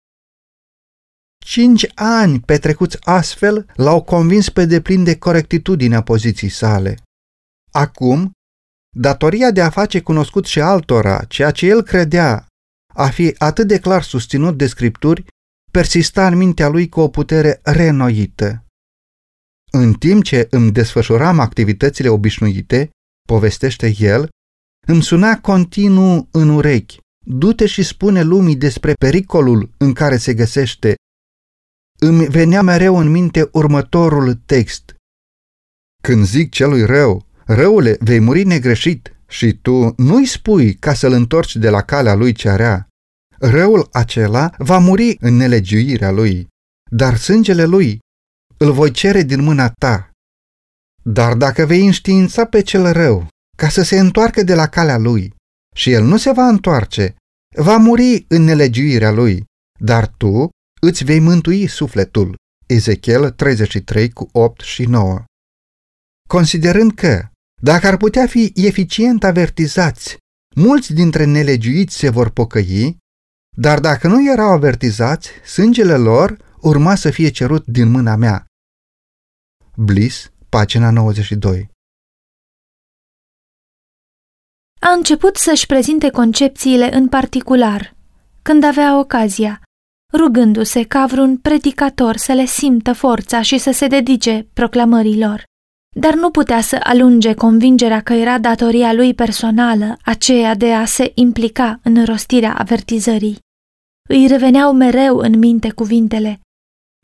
Cinci ani petrecuți astfel l-au convins pe deplin de corectitudinea poziției sale. Acum, datoria de a face cunoscut și altora ceea ce el credea a fi atât de clar susținut de scripturi, persista în mintea lui cu o putere renoită. În timp ce îmi desfășuram activitățile obișnuite, povestește el, îmi suna continuu în urechi, du-te și spune lumii despre pericolul în care se găsește. Îmi venea mereu în minte următorul text. Când zic celui rău, Răule, vei muri negreșit și tu nu-i spui ca să-l întorci de la calea lui cea rea. Răul acela va muri în nelegiuirea lui, dar sângele lui îl voi cere din mâna ta. Dar dacă vei înștiința pe cel rău, ca să se întoarcă de la calea lui, și el nu se va întoarce, va muri în nelegiuirea lui, dar tu îți vei mântui sufletul. Ezechiel 33 cu 8 și 9 Considerând că dacă ar putea fi eficient avertizați, mulți dintre nelegiuiți se vor pocăi, dar dacă nu erau avertizați, sângele lor urma să fie cerut din mâna mea. Bliss, pagina 92. A început să-și prezinte concepțiile în particular, când avea ocazia, rugându-se ca vreun predicator să le simtă forța și să se dedice proclamărilor. Dar nu putea să alunge convingerea că era datoria lui personală aceea de a se implica în rostirea avertizării. Îi reveneau mereu în minte cuvintele.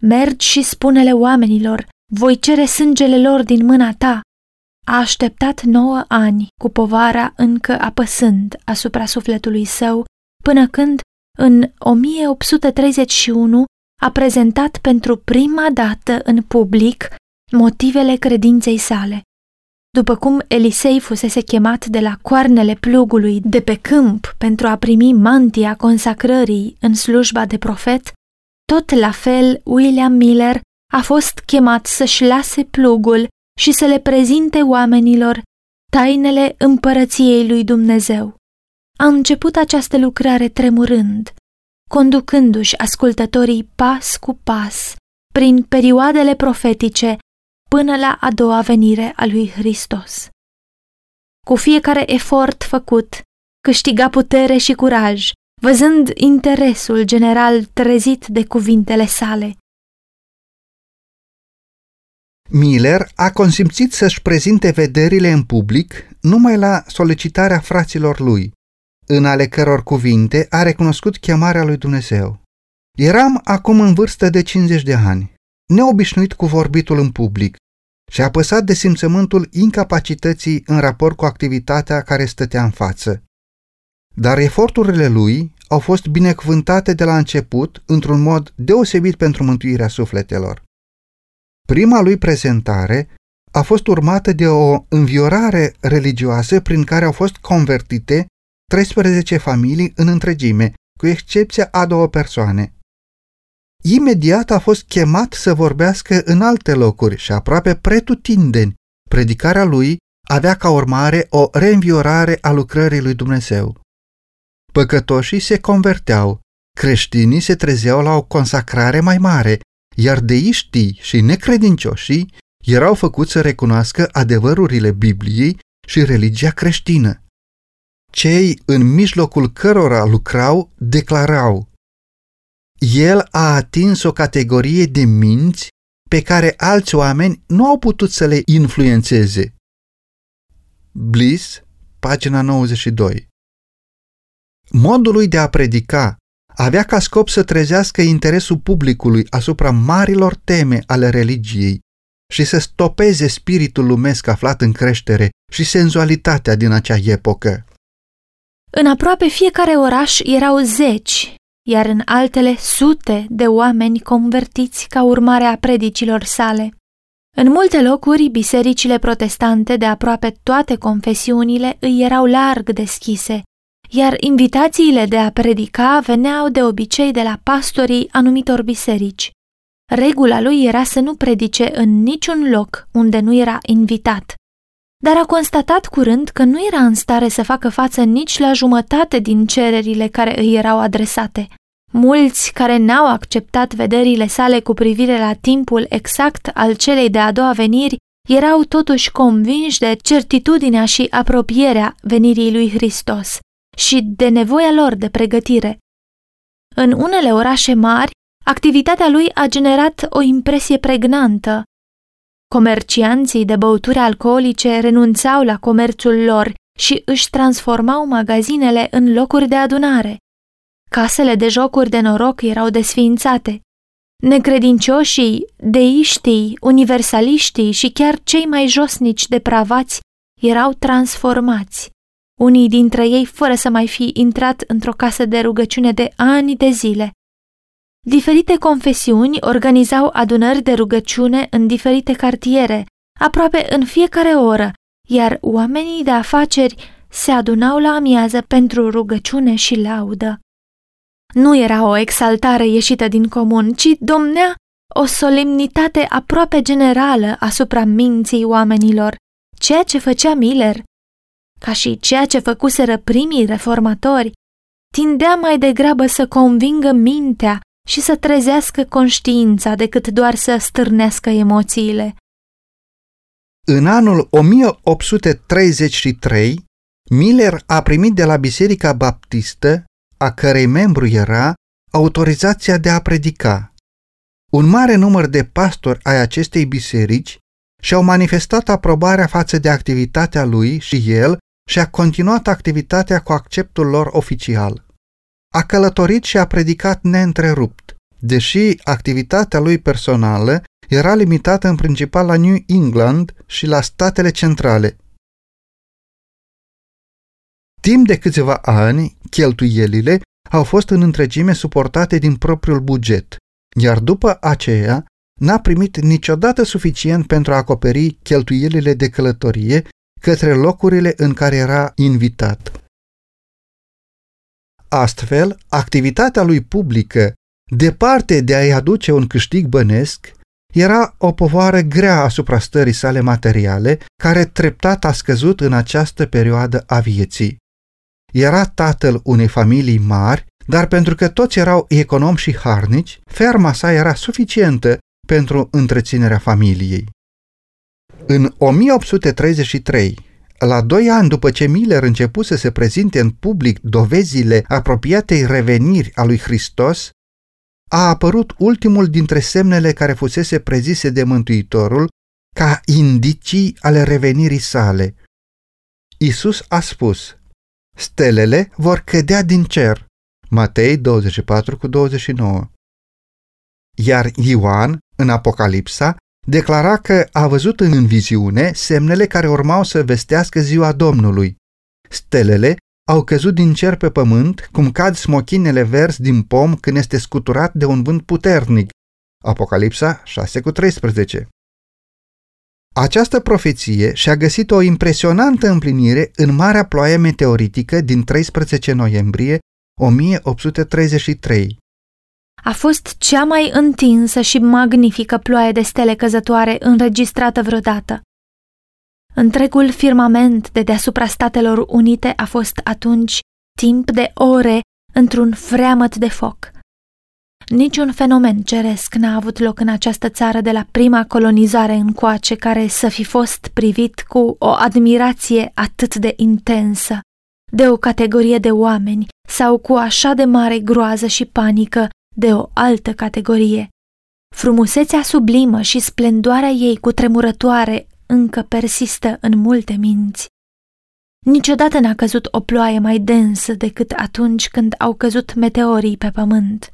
Mergi și spune-le oamenilor, voi cere sângele lor din mâna ta. A așteptat nouă ani cu povara încă apăsând asupra sufletului său, până când, în 1831, a prezentat pentru prima dată în public motivele credinței sale. După cum Elisei fusese chemat de la coarnele plugului de pe câmp pentru a primi mantia consacrării în slujba de profet, tot la fel William Miller a fost chemat să-și lase plugul și să le prezinte oamenilor tainele împărăției lui Dumnezeu. A început această lucrare tremurând, conducându-și ascultătorii pas cu pas prin perioadele profetice până la a doua venire a lui Hristos. Cu fiecare efort făcut, câștiga putere și curaj, văzând interesul general trezit de cuvintele sale. Miller a consimțit să-și prezinte vederile în public numai la solicitarea fraților lui, în ale căror cuvinte a recunoscut chemarea lui Dumnezeu. Eram acum în vârstă de 50 de ani neobișnuit cu vorbitul în public și apăsat de simțământul incapacității în raport cu activitatea care stătea în față. Dar eforturile lui au fost binecuvântate de la început într-un mod deosebit pentru mântuirea sufletelor. Prima lui prezentare a fost urmată de o înviorare religioasă prin care au fost convertite 13 familii în întregime, cu excepția a două persoane, Imediat a fost chemat să vorbească în alte locuri și aproape pretutindeni. Predicarea lui avea ca urmare o reînviorare a lucrării lui Dumnezeu. Păcătoșii se converteau, creștinii se trezeau la o consacrare mai mare, iar deiștii și necredincioșii erau făcuți să recunoască adevărurile Bibliei și religia creștină. Cei în mijlocul cărora lucrau declarau el a atins o categorie de minți pe care alți oameni nu au putut să le influențeze. Bliss, pagina 92 Modul lui de a predica avea ca scop să trezească interesul publicului asupra marilor teme ale religiei și să stopeze spiritul lumesc aflat în creștere și senzualitatea din acea epocă. În aproape fiecare oraș erau zeci, iar în altele sute de oameni convertiți ca urmare a predicilor sale. În multe locuri, bisericile protestante de aproape toate confesiunile îi erau larg deschise, iar invitațiile de a predica veneau de obicei de la pastorii anumitor biserici. Regula lui era să nu predice în niciun loc unde nu era invitat, dar a constatat curând că nu era în stare să facă față nici la jumătate din cererile care îi erau adresate. Mulți care n-au acceptat vederile sale cu privire la timpul exact al celei de-a doua veniri erau totuși convinși de certitudinea și apropierea venirii lui Hristos și de nevoia lor de pregătire. În unele orașe mari, activitatea lui a generat o impresie pregnantă. Comercianții de băuturi alcoolice renunțau la comerțul lor și își transformau magazinele în locuri de adunare. Casele de jocuri de noroc erau desființate. Necredincioșii, deiștii, universaliștii și chiar cei mai josnici depravați erau transformați, unii dintre ei fără să mai fi intrat într-o casă de rugăciune de ani de zile. Diferite confesiuni organizau adunări de rugăciune în diferite cartiere, aproape în fiecare oră, iar oamenii de afaceri se adunau la amiază pentru rugăciune și laudă. Nu era o exaltare ieșită din comun, ci domnea o solemnitate aproape generală asupra minții oamenilor, ceea ce făcea Miller, ca și ceea ce făcuseră primii reformatori, tindea mai degrabă să convingă mintea și să trezească conștiința decât doar să stârnească emoțiile. În anul 1833, Miller a primit de la Biserica Baptistă, a cărei membru era, autorizația de a predica. Un mare număr de pastori ai acestei biserici și-au manifestat aprobarea față de activitatea lui și el și-a continuat activitatea cu acceptul lor oficial. A călătorit și a predicat neîntrerupt, deși activitatea lui personală era limitată în principal la New England și la statele centrale. Timp de câțiva ani, cheltuielile au fost în întregime suportate din propriul buget, iar după aceea n-a primit niciodată suficient pentru a acoperi cheltuielile de călătorie către locurile în care era invitat. Astfel, activitatea lui publică, departe de a-i aduce un câștig bănesc, era o povară grea asupra stării sale materiale, care treptat a scăzut în această perioadă a vieții. Era tatăl unei familii mari, dar pentru că toți erau economi și harnici, ferma sa era suficientă pentru întreținerea familiei. În 1833, la doi ani după ce Miller început să se prezinte în public dovezile apropiatei reveniri a lui Hristos, a apărut ultimul dintre semnele care fusese prezise de Mântuitorul ca indicii ale revenirii sale. Isus a spus, stelele vor cădea din cer. Matei 24 cu 29. Iar Ioan, în Apocalipsa, declara că a văzut în viziune semnele care urmau să vestească ziua Domnului. Stelele au căzut din cer pe pământ, cum cad smochinele verzi din pom când este scuturat de un vânt puternic. Apocalipsa 6 cu 13. Această profeție și-a găsit o impresionantă împlinire în marea ploaie meteoritică din 13 noiembrie 1833. A fost cea mai întinsă și magnifică ploaie de stele căzătoare înregistrată vreodată. Întregul firmament de deasupra Statelor Unite a fost atunci timp de ore într-un freamăt de foc. Niciun fenomen ceresc n-a avut loc în această țară de la prima colonizare încoace care să fi fost privit cu o admirație atât de intensă de o categorie de oameni sau cu așa de mare groază și panică de o altă categorie. Frumusețea sublimă și splendoarea ei cu tremurătoare încă persistă în multe minți. Niciodată n-a căzut o ploaie mai densă decât atunci când au căzut meteorii pe pământ.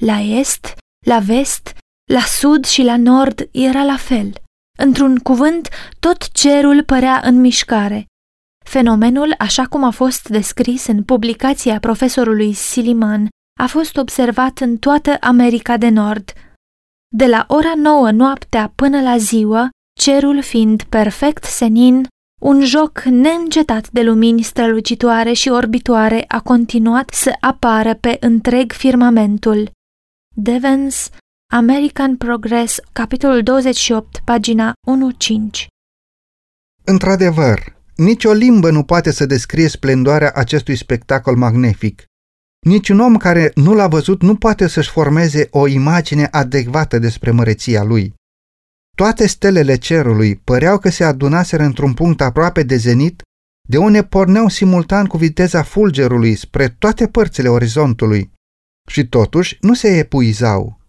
La est, la vest, la sud și la nord era la fel. Într-un cuvânt, tot cerul părea în mișcare. Fenomenul, așa cum a fost descris în publicația profesorului Siliman, a fost observat în toată America de Nord. De la ora nouă noaptea până la ziua, cerul fiind perfect senin, un joc neîncetat de lumini strălucitoare și orbitoare a continuat să apară pe întreg firmamentul. Devens, American Progress, capitolul 28, pagina 1-5 Într-adevăr, nicio limbă nu poate să descrie splendoarea acestui spectacol magnific. Niciun om care nu l-a văzut nu poate să-și formeze o imagine adecvată despre măreția lui. Toate stelele cerului păreau că se adunaseră într-un punct aproape de zenit, de unde porneau simultan cu viteza fulgerului spre toate părțile orizontului. Și totuși nu se epuizau.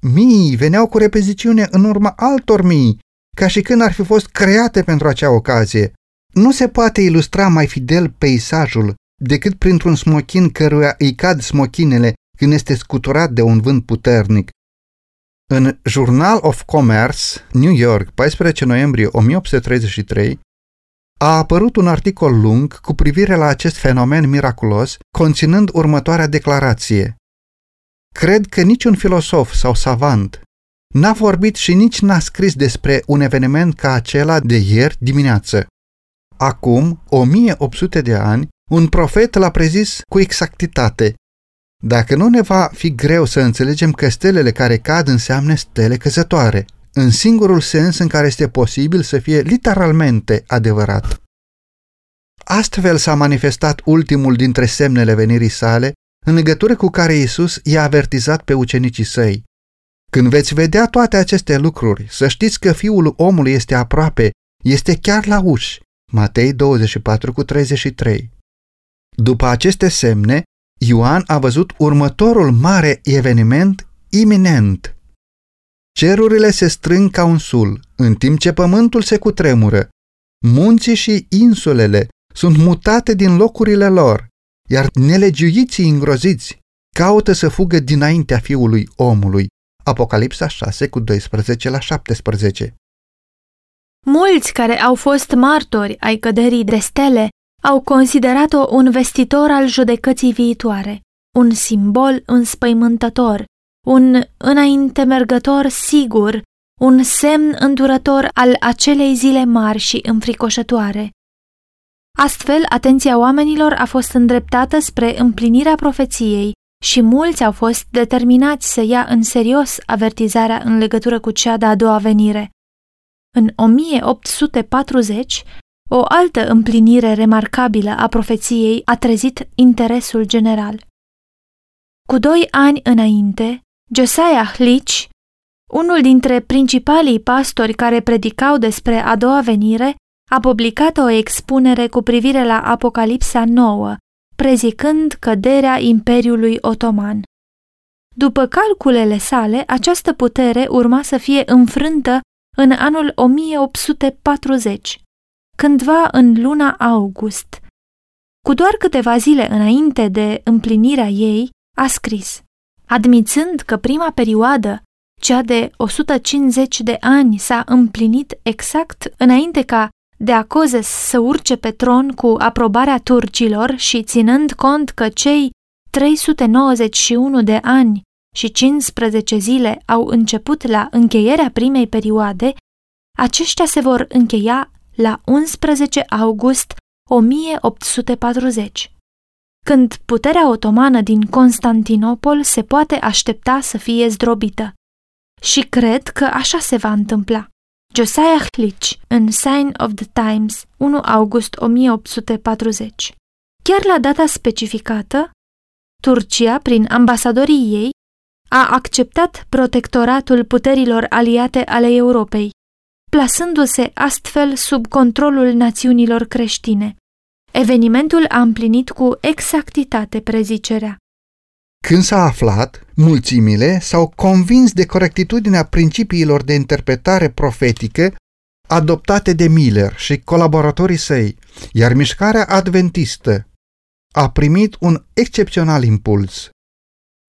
Mii veneau cu repeziciune în urma altor mii, ca și când ar fi fost create pentru acea ocazie. Nu se poate ilustra mai fidel peisajul decât printr-un smochin căruia îi cad smochinele când este scuturat de un vânt puternic. În Journal of Commerce, New York, 14 noiembrie 1833, a apărut un articol lung cu privire la acest fenomen miraculos, conținând următoarea declarație. Cred că niciun filosof sau savant n-a vorbit și nici n-a scris despre un eveniment ca acela de ieri dimineață. Acum, 1800 de ani, un profet l-a prezis cu exactitate. Dacă nu ne va fi greu să înțelegem că stelele care cad înseamnă stele căzătoare, în singurul sens în care este posibil să fie literalmente adevărat. Astfel s-a manifestat ultimul dintre semnele venirii sale, în legătură cu care Isus i-a avertizat pe ucenicii săi. Când veți vedea toate aceste lucruri, să știți că Fiul omului este aproape, este chiar la uși. Matei 24 cu 33 După aceste semne, Ioan a văzut următorul mare eveniment iminent. Cerurile se strâng ca un sul, în timp ce pământul se cutremură. Munții și insulele sunt mutate din locurile lor, iar nelegiuiții îngroziți caută să fugă dinaintea fiului omului. Apocalipsa 6 cu 12 la 17 Mulți care au fost martori ai căderii de stele au considerat-o un vestitor al judecății viitoare, un simbol înspăimântător, un înainte mergător sigur, un semn îndurător al acelei zile mari și înfricoșătoare. Astfel, atenția oamenilor a fost îndreptată spre împlinirea profeției și mulți au fost determinați să ia în serios avertizarea în legătură cu cea de-a doua venire. În 1840, o altă împlinire remarcabilă a profeției a trezit interesul general. Cu doi ani înainte, Josiah Leach, unul dintre principalii pastori care predicau despre a doua venire, a publicat o expunere cu privire la Apocalipsa nouă, prezicând căderea Imperiului Otoman. După calculele sale, această putere urma să fie înfrântă în anul 1840, cândva în luna august. Cu doar câteva zile înainte de împlinirea ei, a scris Admițând că prima perioadă, cea de 150 de ani, s-a împlinit exact înainte ca de Acozes să urce pe tron cu aprobarea turcilor și ținând cont că cei 391 de ani și 15 zile au început la încheierea primei perioade, aceștia se vor încheia la 11 august 1840, când puterea otomană din Constantinopol se poate aștepta să fie zdrobită. Și cred că așa se va întâmpla. Josiah Leach, în Sign of the Times, 1 august 1840. Chiar la data specificată, Turcia, prin ambasadorii ei, a acceptat protectoratul puterilor aliate ale Europei, plasându-se astfel sub controlul națiunilor creștine. Evenimentul a împlinit cu exactitate prezicerea. Când s-a aflat, mulțimile s-au convins de corectitudinea principiilor de interpretare profetică adoptate de Miller și colaboratorii săi, iar mișcarea adventistă a primit un excepțional impuls.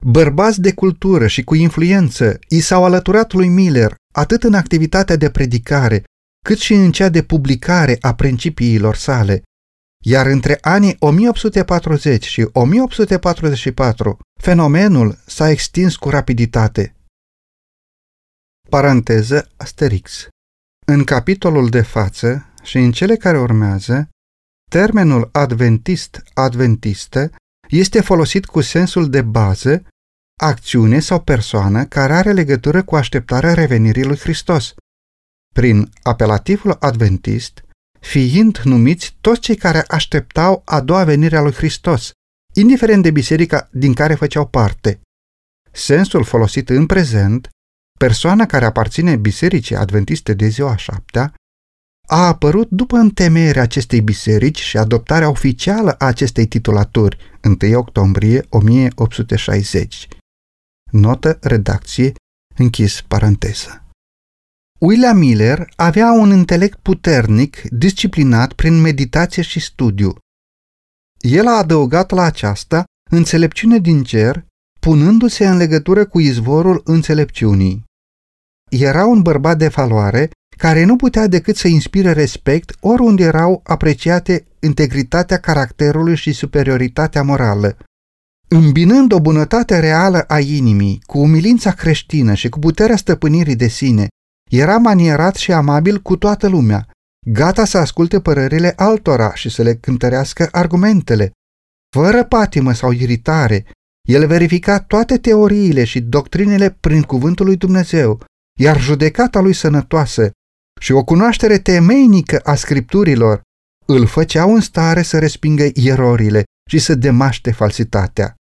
Bărbați de cultură și cu influență i s-au alăturat lui Miller atât în activitatea de predicare, cât și în cea de publicare a principiilor sale, iar între anii 1840 și 1844, fenomenul s-a extins cu rapiditate. Paranteză Asterix În capitolul de față și în cele care urmează, termenul adventist-adventistă este folosit cu sensul de bază, acțiune sau persoană care are legătură cu așteptarea revenirii lui Hristos. Prin apelativul adventist, fiind numiți toți cei care așteptau a doua venire a lui Hristos, indiferent de biserica din care făceau parte. Sensul folosit în prezent, persoana care aparține bisericii adventiste de ziua șaptea, a apărut după întemeierea acestei biserici și adoptarea oficială a acestei titulaturi, 1 octombrie 1860. Notă redacție, închis paranteză. William Miller avea un intelect puternic, disciplinat prin meditație și studiu. El a adăugat la aceasta înțelepciune din cer, punându-se în legătură cu izvorul înțelepciunii. Era un bărbat de valoare care nu putea decât să inspire respect oriunde erau apreciate integritatea caracterului și superioritatea morală. Îmbinând o bunătate reală a inimii cu umilința creștină și cu puterea stăpânirii de sine, era manierat și amabil cu toată lumea, gata să asculte părerile altora și să le cântărească argumentele. Fără patimă sau iritare, el verifica toate teoriile și doctrinele prin cuvântul lui Dumnezeu, iar judecata lui sănătoasă și o cunoaștere temeinică a scripturilor îl făceau în stare să respingă erorile și să demaște falsitatea.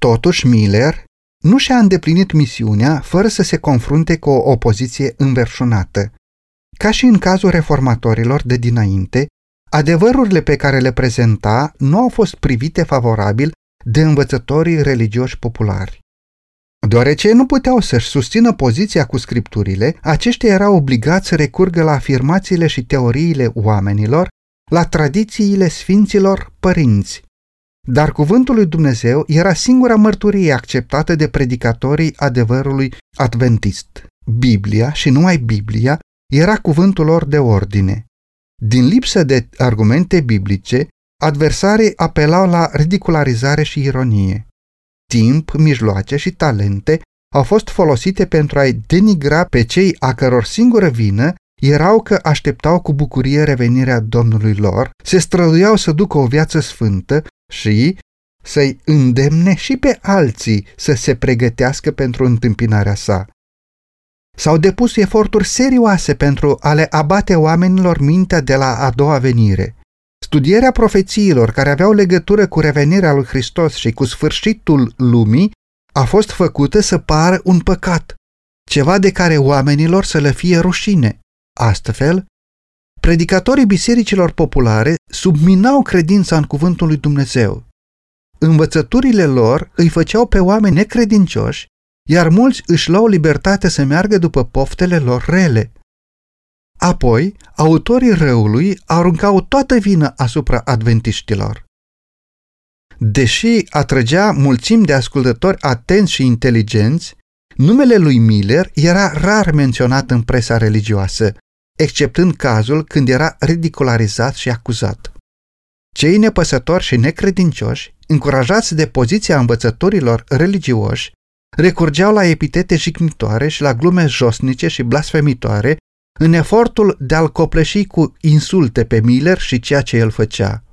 Totuși, Miller nu și-a îndeplinit misiunea fără să se confrunte cu o opoziție înverșunată. Ca și în cazul reformatorilor de dinainte, adevărurile pe care le prezenta nu au fost privite favorabil de învățătorii religioși populari. Deoarece nu puteau să-și susțină poziția cu scripturile, aceștia erau obligați să recurgă la afirmațiile și teoriile oamenilor, la tradițiile sfinților părinți. Dar cuvântul lui Dumnezeu era singura mărturie acceptată de predicatorii adevărului adventist. Biblia și numai Biblia era cuvântul lor de ordine. Din lipsă de argumente biblice, adversarii apelau la ridicularizare și ironie. Timp, mijloace și talente au fost folosite pentru a-i denigra pe cei a căror singură vină erau că așteptau cu bucurie revenirea Domnului lor, se străduiau să ducă o viață sfântă și să-i îndemne și pe alții să se pregătească pentru întâmpinarea sa. S-au depus eforturi serioase pentru a le abate oamenilor mintea de la a doua venire. Studierea profețiilor care aveau legătură cu revenirea lui Hristos și cu sfârșitul lumii a fost făcută să pară un păcat, ceva de care oamenilor să le fie rușine. Astfel, predicatorii bisericilor populare subminau credința în cuvântul lui Dumnezeu. Învățăturile lor îi făceau pe oameni necredincioși, iar mulți își luau libertate să meargă după poftele lor rele. Apoi, autorii răului aruncau toată vina asupra adventiștilor. Deși atrăgea mulțimi de ascultători atenți și inteligenți, numele lui Miller era rar menționat în presa religioasă, exceptând cazul când era ridicularizat și acuzat. Cei nepăsători și necredincioși, încurajați de poziția învățătorilor religioși, recurgeau la epitete jignitoare și la glume josnice și blasfemitoare în efortul de a-l copleși cu insulte pe Miller și ceea ce el făcea.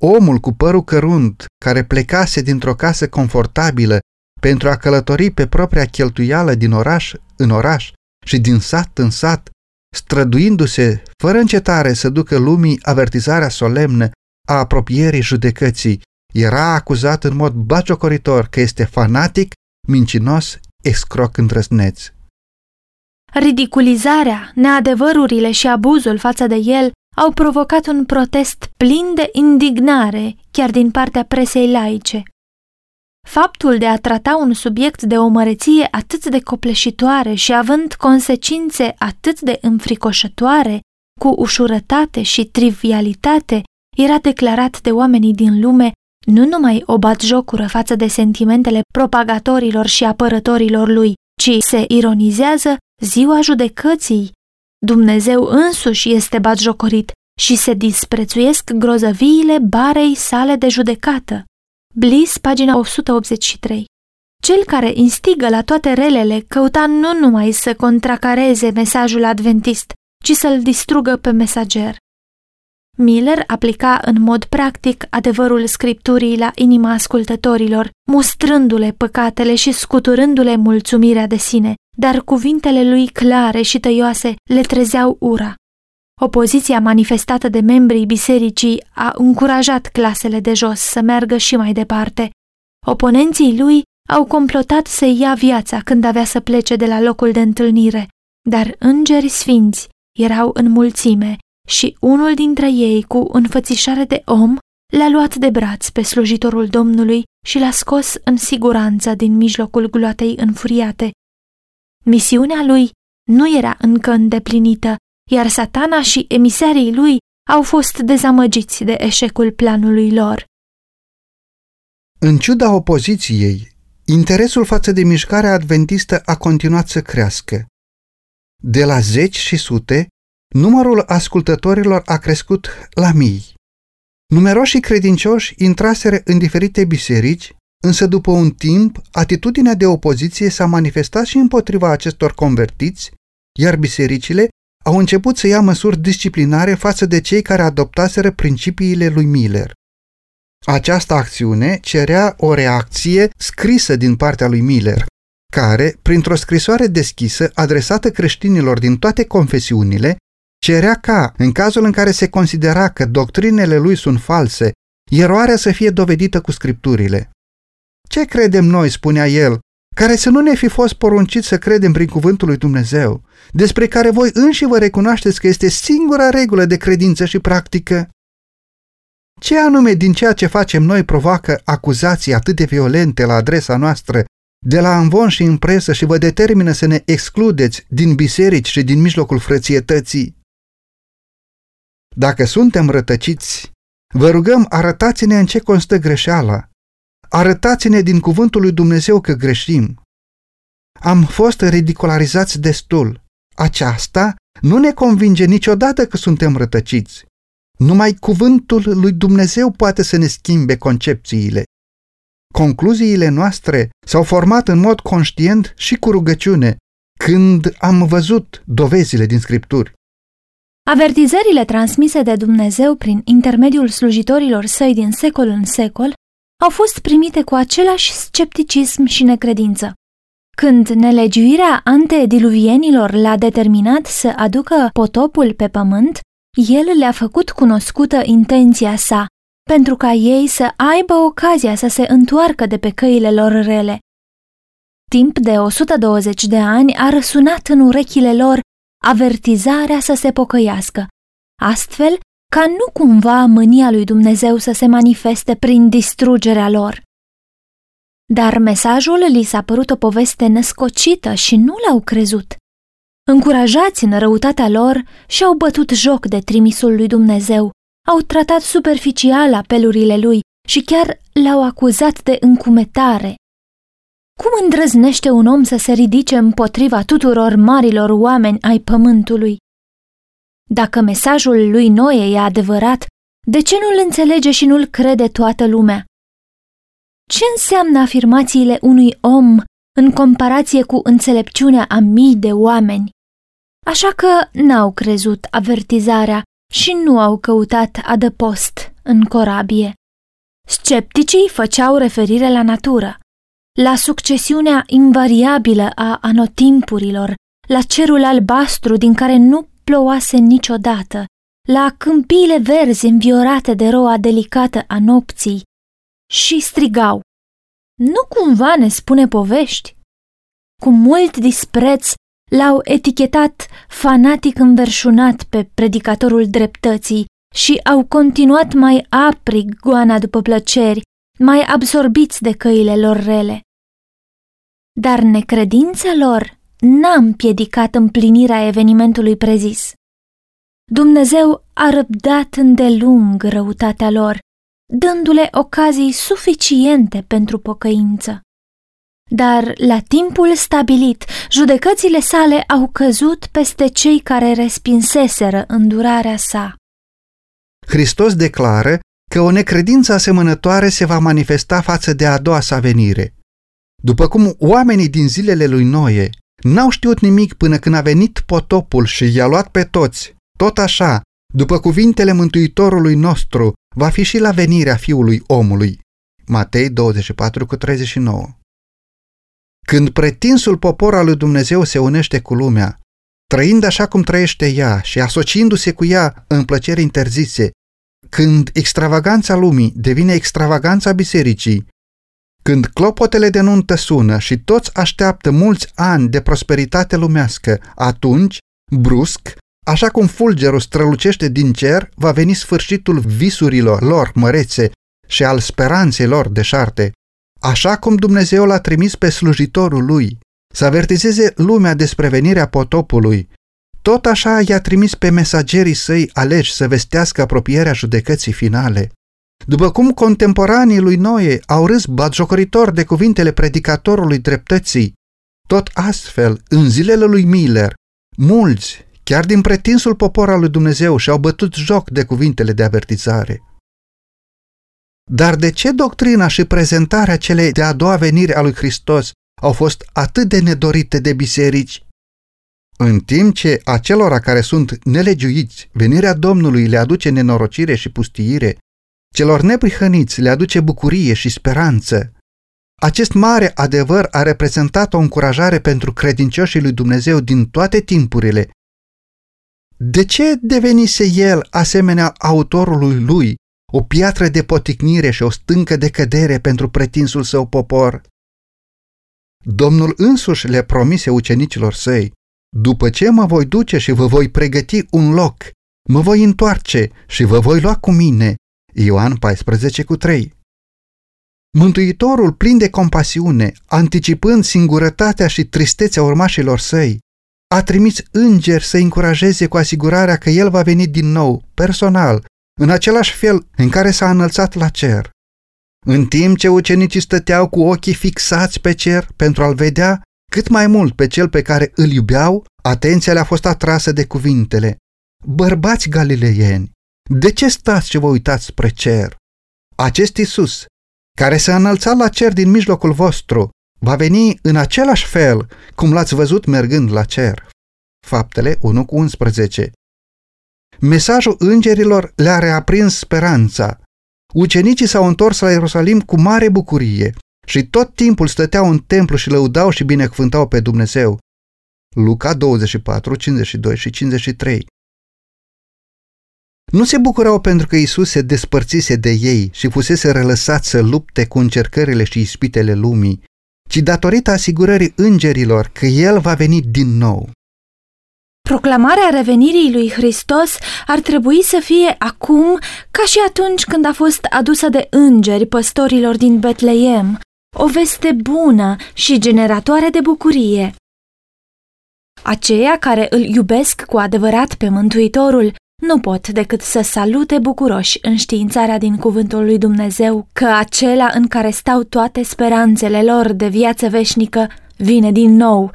Omul cu părul cărunt, care plecase dintr-o casă confortabilă pentru a călători pe propria cheltuială din oraș în oraș și din sat în sat, străduindu-se fără încetare să ducă lumii avertizarea solemnă a apropierii judecății, era acuzat în mod bagiocoritor că este fanatic, mincinos, escroc îndrăzneț. Ridiculizarea, neadevărurile și abuzul față de el au provocat un protest plin de indignare chiar din partea presei laice. Faptul de a trata un subiect de o măreție atât de copleșitoare și având consecințe atât de înfricoșătoare, cu ușurătate și trivialitate, era declarat de oamenii din lume nu numai o jocură față de sentimentele propagatorilor și apărătorilor lui, ci se ironizează ziua judecății. Dumnezeu însuși este batjocorit și se disprețuiesc grozăviile barei sale de judecată. Bliss, pagina 183 Cel care instigă la toate relele căuta nu numai să contracareze mesajul adventist, ci să-l distrugă pe mesager. Miller aplica în mod practic adevărul scripturii la inima ascultătorilor, mustrându-le păcatele și scuturându-le mulțumirea de sine, dar cuvintele lui clare și tăioase le trezeau ura. Opoziția manifestată de membrii bisericii a încurajat clasele de jos să meargă și mai departe. Oponenții lui au complotat să ia viața când avea să plece de la locul de întâlnire, dar îngeri sfinți erau în mulțime și unul dintre ei, cu înfățișare de om, l-a luat de braț pe slujitorul Domnului și l-a scos în siguranță din mijlocul gloatei înfuriate. Misiunea lui nu era încă îndeplinită, iar satana și emisarii lui au fost dezamăgiți de eșecul planului lor. În ciuda opoziției, interesul față de mișcarea adventistă a continuat să crească. De la zeci și sute, numărul ascultătorilor a crescut la mii. Numeroși credincioși intraseră în diferite biserici, însă după un timp, atitudinea de opoziție s-a manifestat și împotriva acestor convertiți, iar bisericile au început să ia măsuri disciplinare față de cei care adoptaseră principiile lui Miller. Această acțiune cerea o reacție scrisă din partea lui Miller, care, printr-o scrisoare deschisă adresată creștinilor din toate confesiunile, cerea ca, în cazul în care se considera că doctrinele lui sunt false, eroarea să fie dovedită cu scripturile. Ce credem noi, spunea el, care să nu ne fi fost poruncit să credem prin cuvântul lui Dumnezeu, despre care voi înși vă recunoașteți că este singura regulă de credință și practică? Ce anume din ceea ce facem noi provoacă acuzații atât de violente la adresa noastră, de la învon și în presă și vă determină să ne excludeți din biserici și din mijlocul frățietății? Dacă suntem rătăciți, vă rugăm arătați-ne în ce constă greșeala. Arătați-ne din cuvântul lui Dumnezeu că greșim. Am fost ridicularizați destul. Aceasta nu ne convinge niciodată că suntem rătăciți. Numai cuvântul lui Dumnezeu poate să ne schimbe concepțiile. Concluziile noastre s-au format în mod conștient și cu rugăciune, când am văzut dovezile din Scripturi. Avertizările transmise de Dumnezeu prin intermediul slujitorilor săi din secol în secol au fost primite cu același scepticism și necredință. Când nelegiuirea antediluvienilor l-a determinat să aducă potopul pe pământ, el le-a făcut cunoscută intenția sa, pentru ca ei să aibă ocazia să se întoarcă de pe căile lor rele. Timp de 120 de ani a răsunat în urechile lor avertizarea să se pocăiască, astfel ca nu cumva mânia lui Dumnezeu să se manifeste prin distrugerea lor. Dar mesajul li s-a părut o poveste născocită și nu l-au crezut. Încurajați în răutatea lor și-au bătut joc de trimisul lui Dumnezeu, au tratat superficial apelurile lui și chiar l-au acuzat de încumetare. Cum îndrăznește un om să se ridice împotriva tuturor marilor oameni ai pământului? Dacă mesajul lui Noe e adevărat, de ce nu-l înțelege și nu-l crede toată lumea? Ce înseamnă afirmațiile unui om în comparație cu înțelepciunea a mii de oameni? Așa că n-au crezut avertizarea și nu au căutat adăpost în corabie. Scepticii făceau referire la natură, la succesiunea invariabilă a anotimpurilor, la cerul albastru din care nu plouase niciodată, la câmpiile verzi înviorate de roa delicată a nopții și strigau. Nu cumva ne spune povești? Cu mult dispreț l-au etichetat fanatic înverșunat pe predicatorul dreptății și au continuat mai aprig goana după plăceri, mai absorbiți de căile lor rele. Dar necredința lor n-a împiedicat împlinirea evenimentului prezis. Dumnezeu a răbdat îndelung răutatea lor, dându-le ocazii suficiente pentru pocăință. Dar la timpul stabilit, judecățile sale au căzut peste cei care respinseseră îndurarea sa. Hristos declară că o necredință asemănătoare se va manifesta față de a doua sa venire. După cum oamenii din zilele lui Noe n-au știut nimic până când a venit potopul și i-a luat pe toți, tot așa, după cuvintele Mântuitorului nostru, va fi și la venirea Fiului Omului. Matei 24 cu 39 când pretinsul popor al lui Dumnezeu se unește cu lumea, trăind așa cum trăiește ea și asociindu-se cu ea în plăceri interzise, când extravaganța lumii devine extravaganța bisericii, când clopotele de nuntă sună și toți așteaptă mulți ani de prosperitate lumească, atunci, brusc, așa cum fulgerul strălucește din cer, va veni sfârșitul visurilor lor mărețe și al speranței lor deșarte. Așa cum Dumnezeu l-a trimis pe slujitorul lui să avertizeze lumea despre venirea potopului, tot așa i-a trimis pe mesagerii săi aleși să vestească apropierea judecății finale. După cum contemporanii lui Noe au râs batjocoritor de cuvintele predicatorului dreptății, tot astfel, în zilele lui Miller, mulți, chiar din pretinsul popor al lui Dumnezeu, și-au bătut joc de cuvintele de avertizare. Dar de ce doctrina și prezentarea celei de-a doua venire a lui Hristos au fost atât de nedorite de biserici? În timp ce acelora care sunt nelegiuiți, venirea Domnului le aduce nenorocire și pustiire, celor neprihăniți le aduce bucurie și speranță. Acest mare adevăr a reprezentat o încurajare pentru credincioșii lui Dumnezeu din toate timpurile. De ce devenise el, asemenea autorului lui, o piatră de poticnire și o stâncă de cădere pentru pretinsul său popor. Domnul însuși le promise ucenicilor săi, după ce mă voi duce și vă voi pregăti un loc, mă voi întoarce și vă voi lua cu mine. Ioan 14 cu 3 Mântuitorul, plin de compasiune, anticipând singurătatea și tristețea urmașilor săi, a trimis îngeri să încurajeze cu asigurarea că el va veni din nou, personal, în același fel în care s-a înălțat la cer. În timp ce ucenicii stăteau cu ochii fixați pe cer pentru a-l vedea cât mai mult pe cel pe care îl iubeau, atenția le-a fost atrasă de cuvintele. Bărbați galileieni, de ce stați și vă uitați spre cer? Acest Isus, care s-a înălțat la cer din mijlocul vostru, va veni în același fel cum l-ați văzut mergând la cer. Faptele 1 cu 11 Mesajul îngerilor le-a reaprins speranța. Ucenicii s-au întors la Ierusalim cu mare bucurie și tot timpul stăteau în templu și lăudau și binecuvântau pe Dumnezeu. Luca 24, 52 și 53 Nu se bucurau pentru că Isus se despărțise de ei și fusese relăsat să lupte cu încercările și ispitele lumii, ci datorită asigurării îngerilor că El va veni din nou. Proclamarea revenirii lui Hristos ar trebui să fie acum ca și atunci când a fost adusă de îngeri păstorilor din Betleem, o veste bună și generatoare de bucurie. Aceia care îl iubesc cu adevărat pe Mântuitorul nu pot decât să salute bucuroși înștiințarea din cuvântul lui Dumnezeu că acela în care stau toate speranțele lor de viață veșnică vine din nou,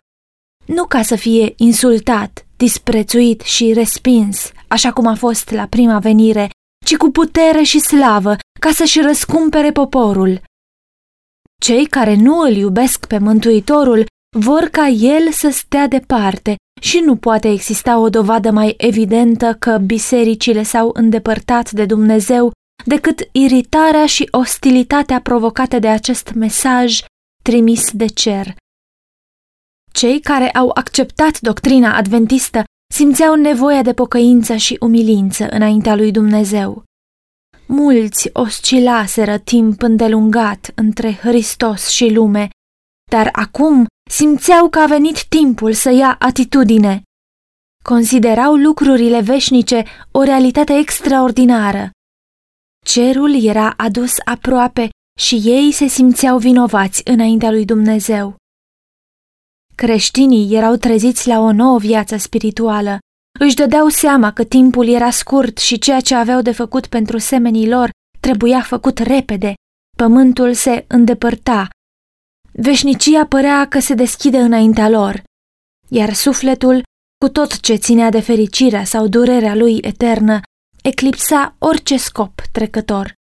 nu ca să fie insultat, disprețuit și respins, așa cum a fost la prima venire, ci cu putere și slavă, ca să-și răscumpere poporul. Cei care nu îl iubesc pe Mântuitorul vor ca el să stea departe și nu poate exista o dovadă mai evidentă că bisericile s-au îndepărtat de Dumnezeu decât iritarea și ostilitatea provocate de acest mesaj trimis de cer. Cei care au acceptat doctrina adventistă simțeau nevoia de pocăință și umilință înaintea lui Dumnezeu. Mulți oscilaseră timp îndelungat între Hristos și lume, dar acum simțeau că a venit timpul să ia atitudine. Considerau lucrurile veșnice o realitate extraordinară. Cerul era adus aproape și ei se simțeau vinovați înaintea lui Dumnezeu. Creștinii erau treziți la o nouă viață spirituală. Își dădeau seama că timpul era scurt și ceea ce aveau de făcut pentru semenii lor trebuia făcut repede. Pământul se îndepărta. Veșnicia părea că se deschide înaintea lor, iar sufletul, cu tot ce ținea de fericirea sau durerea lui eternă, eclipsa orice scop trecător.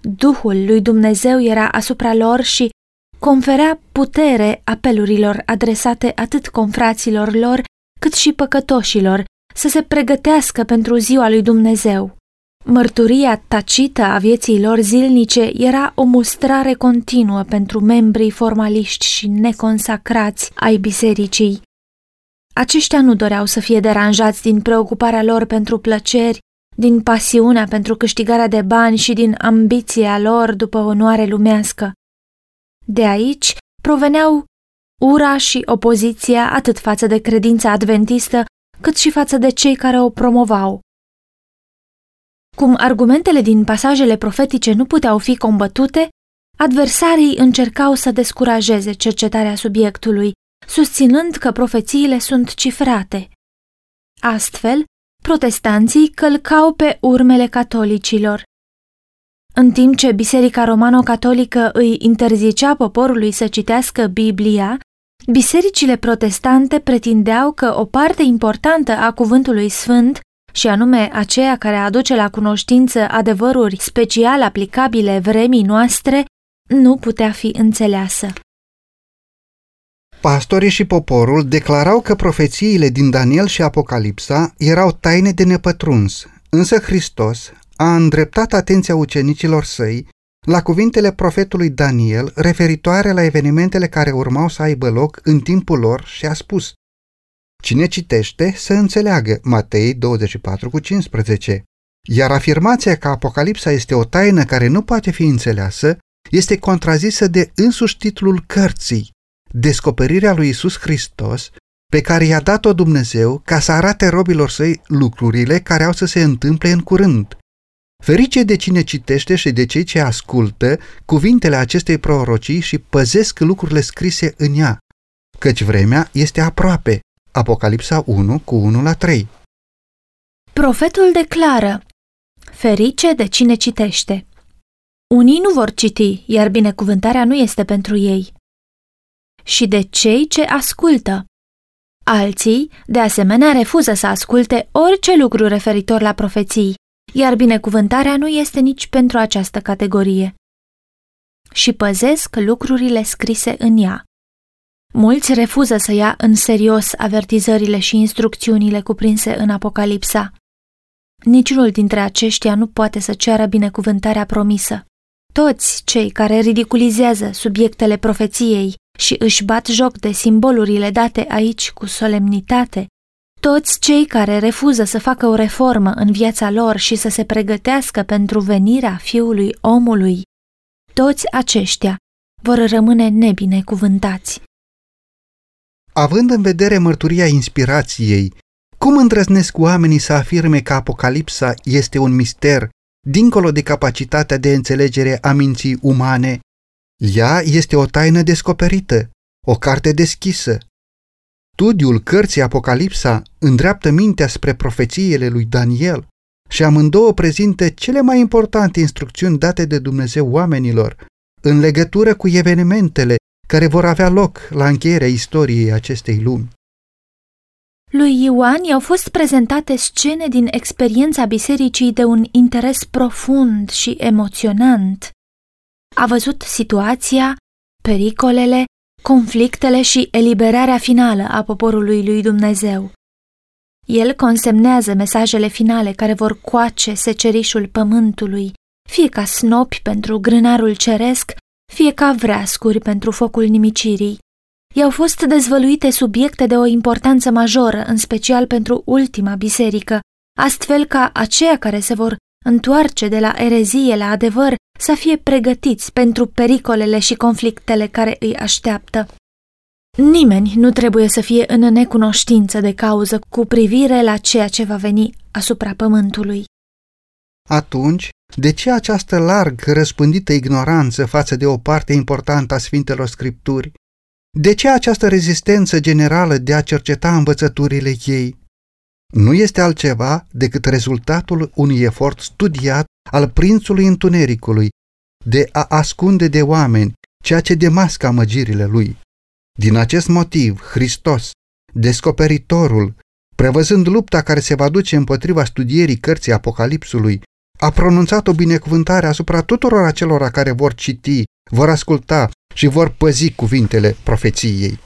Duhul lui Dumnezeu era asupra lor și conferea putere apelurilor adresate atât confraților lor, cât și păcătoșilor, să se pregătească pentru ziua lui Dumnezeu. Mărturia tacită a vieții lor zilnice era o mustrare continuă pentru membrii formaliști și neconsacrați ai bisericii. Aceștia nu doreau să fie deranjați din preocuparea lor pentru plăceri, din pasiunea pentru câștigarea de bani și din ambiția lor după onoare lumească. De aici proveneau ura și opoziția atât față de credința adventistă, cât și față de cei care o promovau. Cum argumentele din pasajele profetice nu puteau fi combătute, adversarii încercau să descurajeze cercetarea subiectului, susținând că profețiile sunt cifrate. Astfel, protestanții călcau pe urmele catolicilor, în timp ce Biserica Romano-Catolică îi interzicea poporului să citească Biblia, bisericile protestante pretindeau că o parte importantă a cuvântului sfânt, și anume aceea care aduce la cunoștință adevăruri special aplicabile vremii noastre, nu putea fi înțeleasă. Pastorii și poporul declarau că profețiile din Daniel și Apocalipsa erau taine de nepătruns, însă Hristos a îndreptat atenția ucenicilor săi la cuvintele profetului Daniel referitoare la evenimentele care urmau să aibă loc în timpul lor și a spus Cine citește să înțeleagă Matei 24 cu 15 Iar afirmația că Apocalipsa este o taină care nu poate fi înțeleasă este contrazisă de însuși titlul cărții, Descoperirea lui Isus Hristos, pe care i-a dat-o Dumnezeu ca să arate robilor săi lucrurile care au să se întâmple în curând. Ferice de cine citește și de cei ce ascultă cuvintele acestei prorocii și păzesc lucrurile scrise în ea, căci vremea este aproape. Apocalipsa 1 cu 1 la 3 Profetul declară Ferice de cine citește. Unii nu vor citi, iar binecuvântarea nu este pentru ei. Și de cei ce ascultă. Alții, de asemenea, refuză să asculte orice lucru referitor la profeții, iar binecuvântarea nu este nici pentru această categorie. Și păzesc lucrurile scrise în ea. Mulți refuză să ia în serios avertizările și instrucțiunile cuprinse în Apocalipsa. Niciunul dintre aceștia nu poate să ceară binecuvântarea promisă. Toți cei care ridiculizează subiectele profeției și își bat joc de simbolurile date aici cu solemnitate, toți cei care refuză să facă o reformă în viața lor și să se pregătească pentru venirea fiului omului, toți aceștia vor rămâne nebinecuvântați. Având în vedere mărturia inspirației, cum îndrăznesc oamenii să afirme că Apocalipsa este un mister dincolo de capacitatea de înțelegere a minții umane? Ea este o taină descoperită, o carte deschisă. Studiul cărții Apocalipsa îndreaptă mintea spre profețiile lui Daniel și amândouă prezintă cele mai importante instrucțiuni date de Dumnezeu oamenilor în legătură cu evenimentele care vor avea loc la încheierea istoriei acestei lumi. Lui Ioan i-au fost prezentate scene din experiența bisericii de un interes profund și emoționant. A văzut situația, pericolele, conflictele și eliberarea finală a poporului lui Dumnezeu. El consemnează mesajele finale care vor coace secerișul pământului, fie ca snopi pentru grânarul ceresc, fie ca vreascuri pentru focul nimicirii. I-au fost dezvăluite subiecte de o importanță majoră, în special pentru ultima biserică, astfel ca aceia care se vor întoarce de la erezie la adevăr să fie pregătiți pentru pericolele și conflictele care îi așteaptă. Nimeni nu trebuie să fie în necunoștință de cauză cu privire la ceea ce va veni asupra pământului. Atunci, de ce această larg răspândită ignoranță față de o parte importantă a Sfintelor Scripturi? De ce această rezistență generală de a cerceta învățăturile ei? Nu este altceva decât rezultatul unui efort studiat al prințului întunericului de a ascunde de oameni ceea ce demască amăgirile lui. Din acest motiv, Hristos, descoperitorul, prevăzând lupta care se va duce împotriva studierii cărții Apocalipsului, a pronunțat o binecuvântare asupra tuturor acelora care vor citi, vor asculta și vor păzi cuvintele profeției.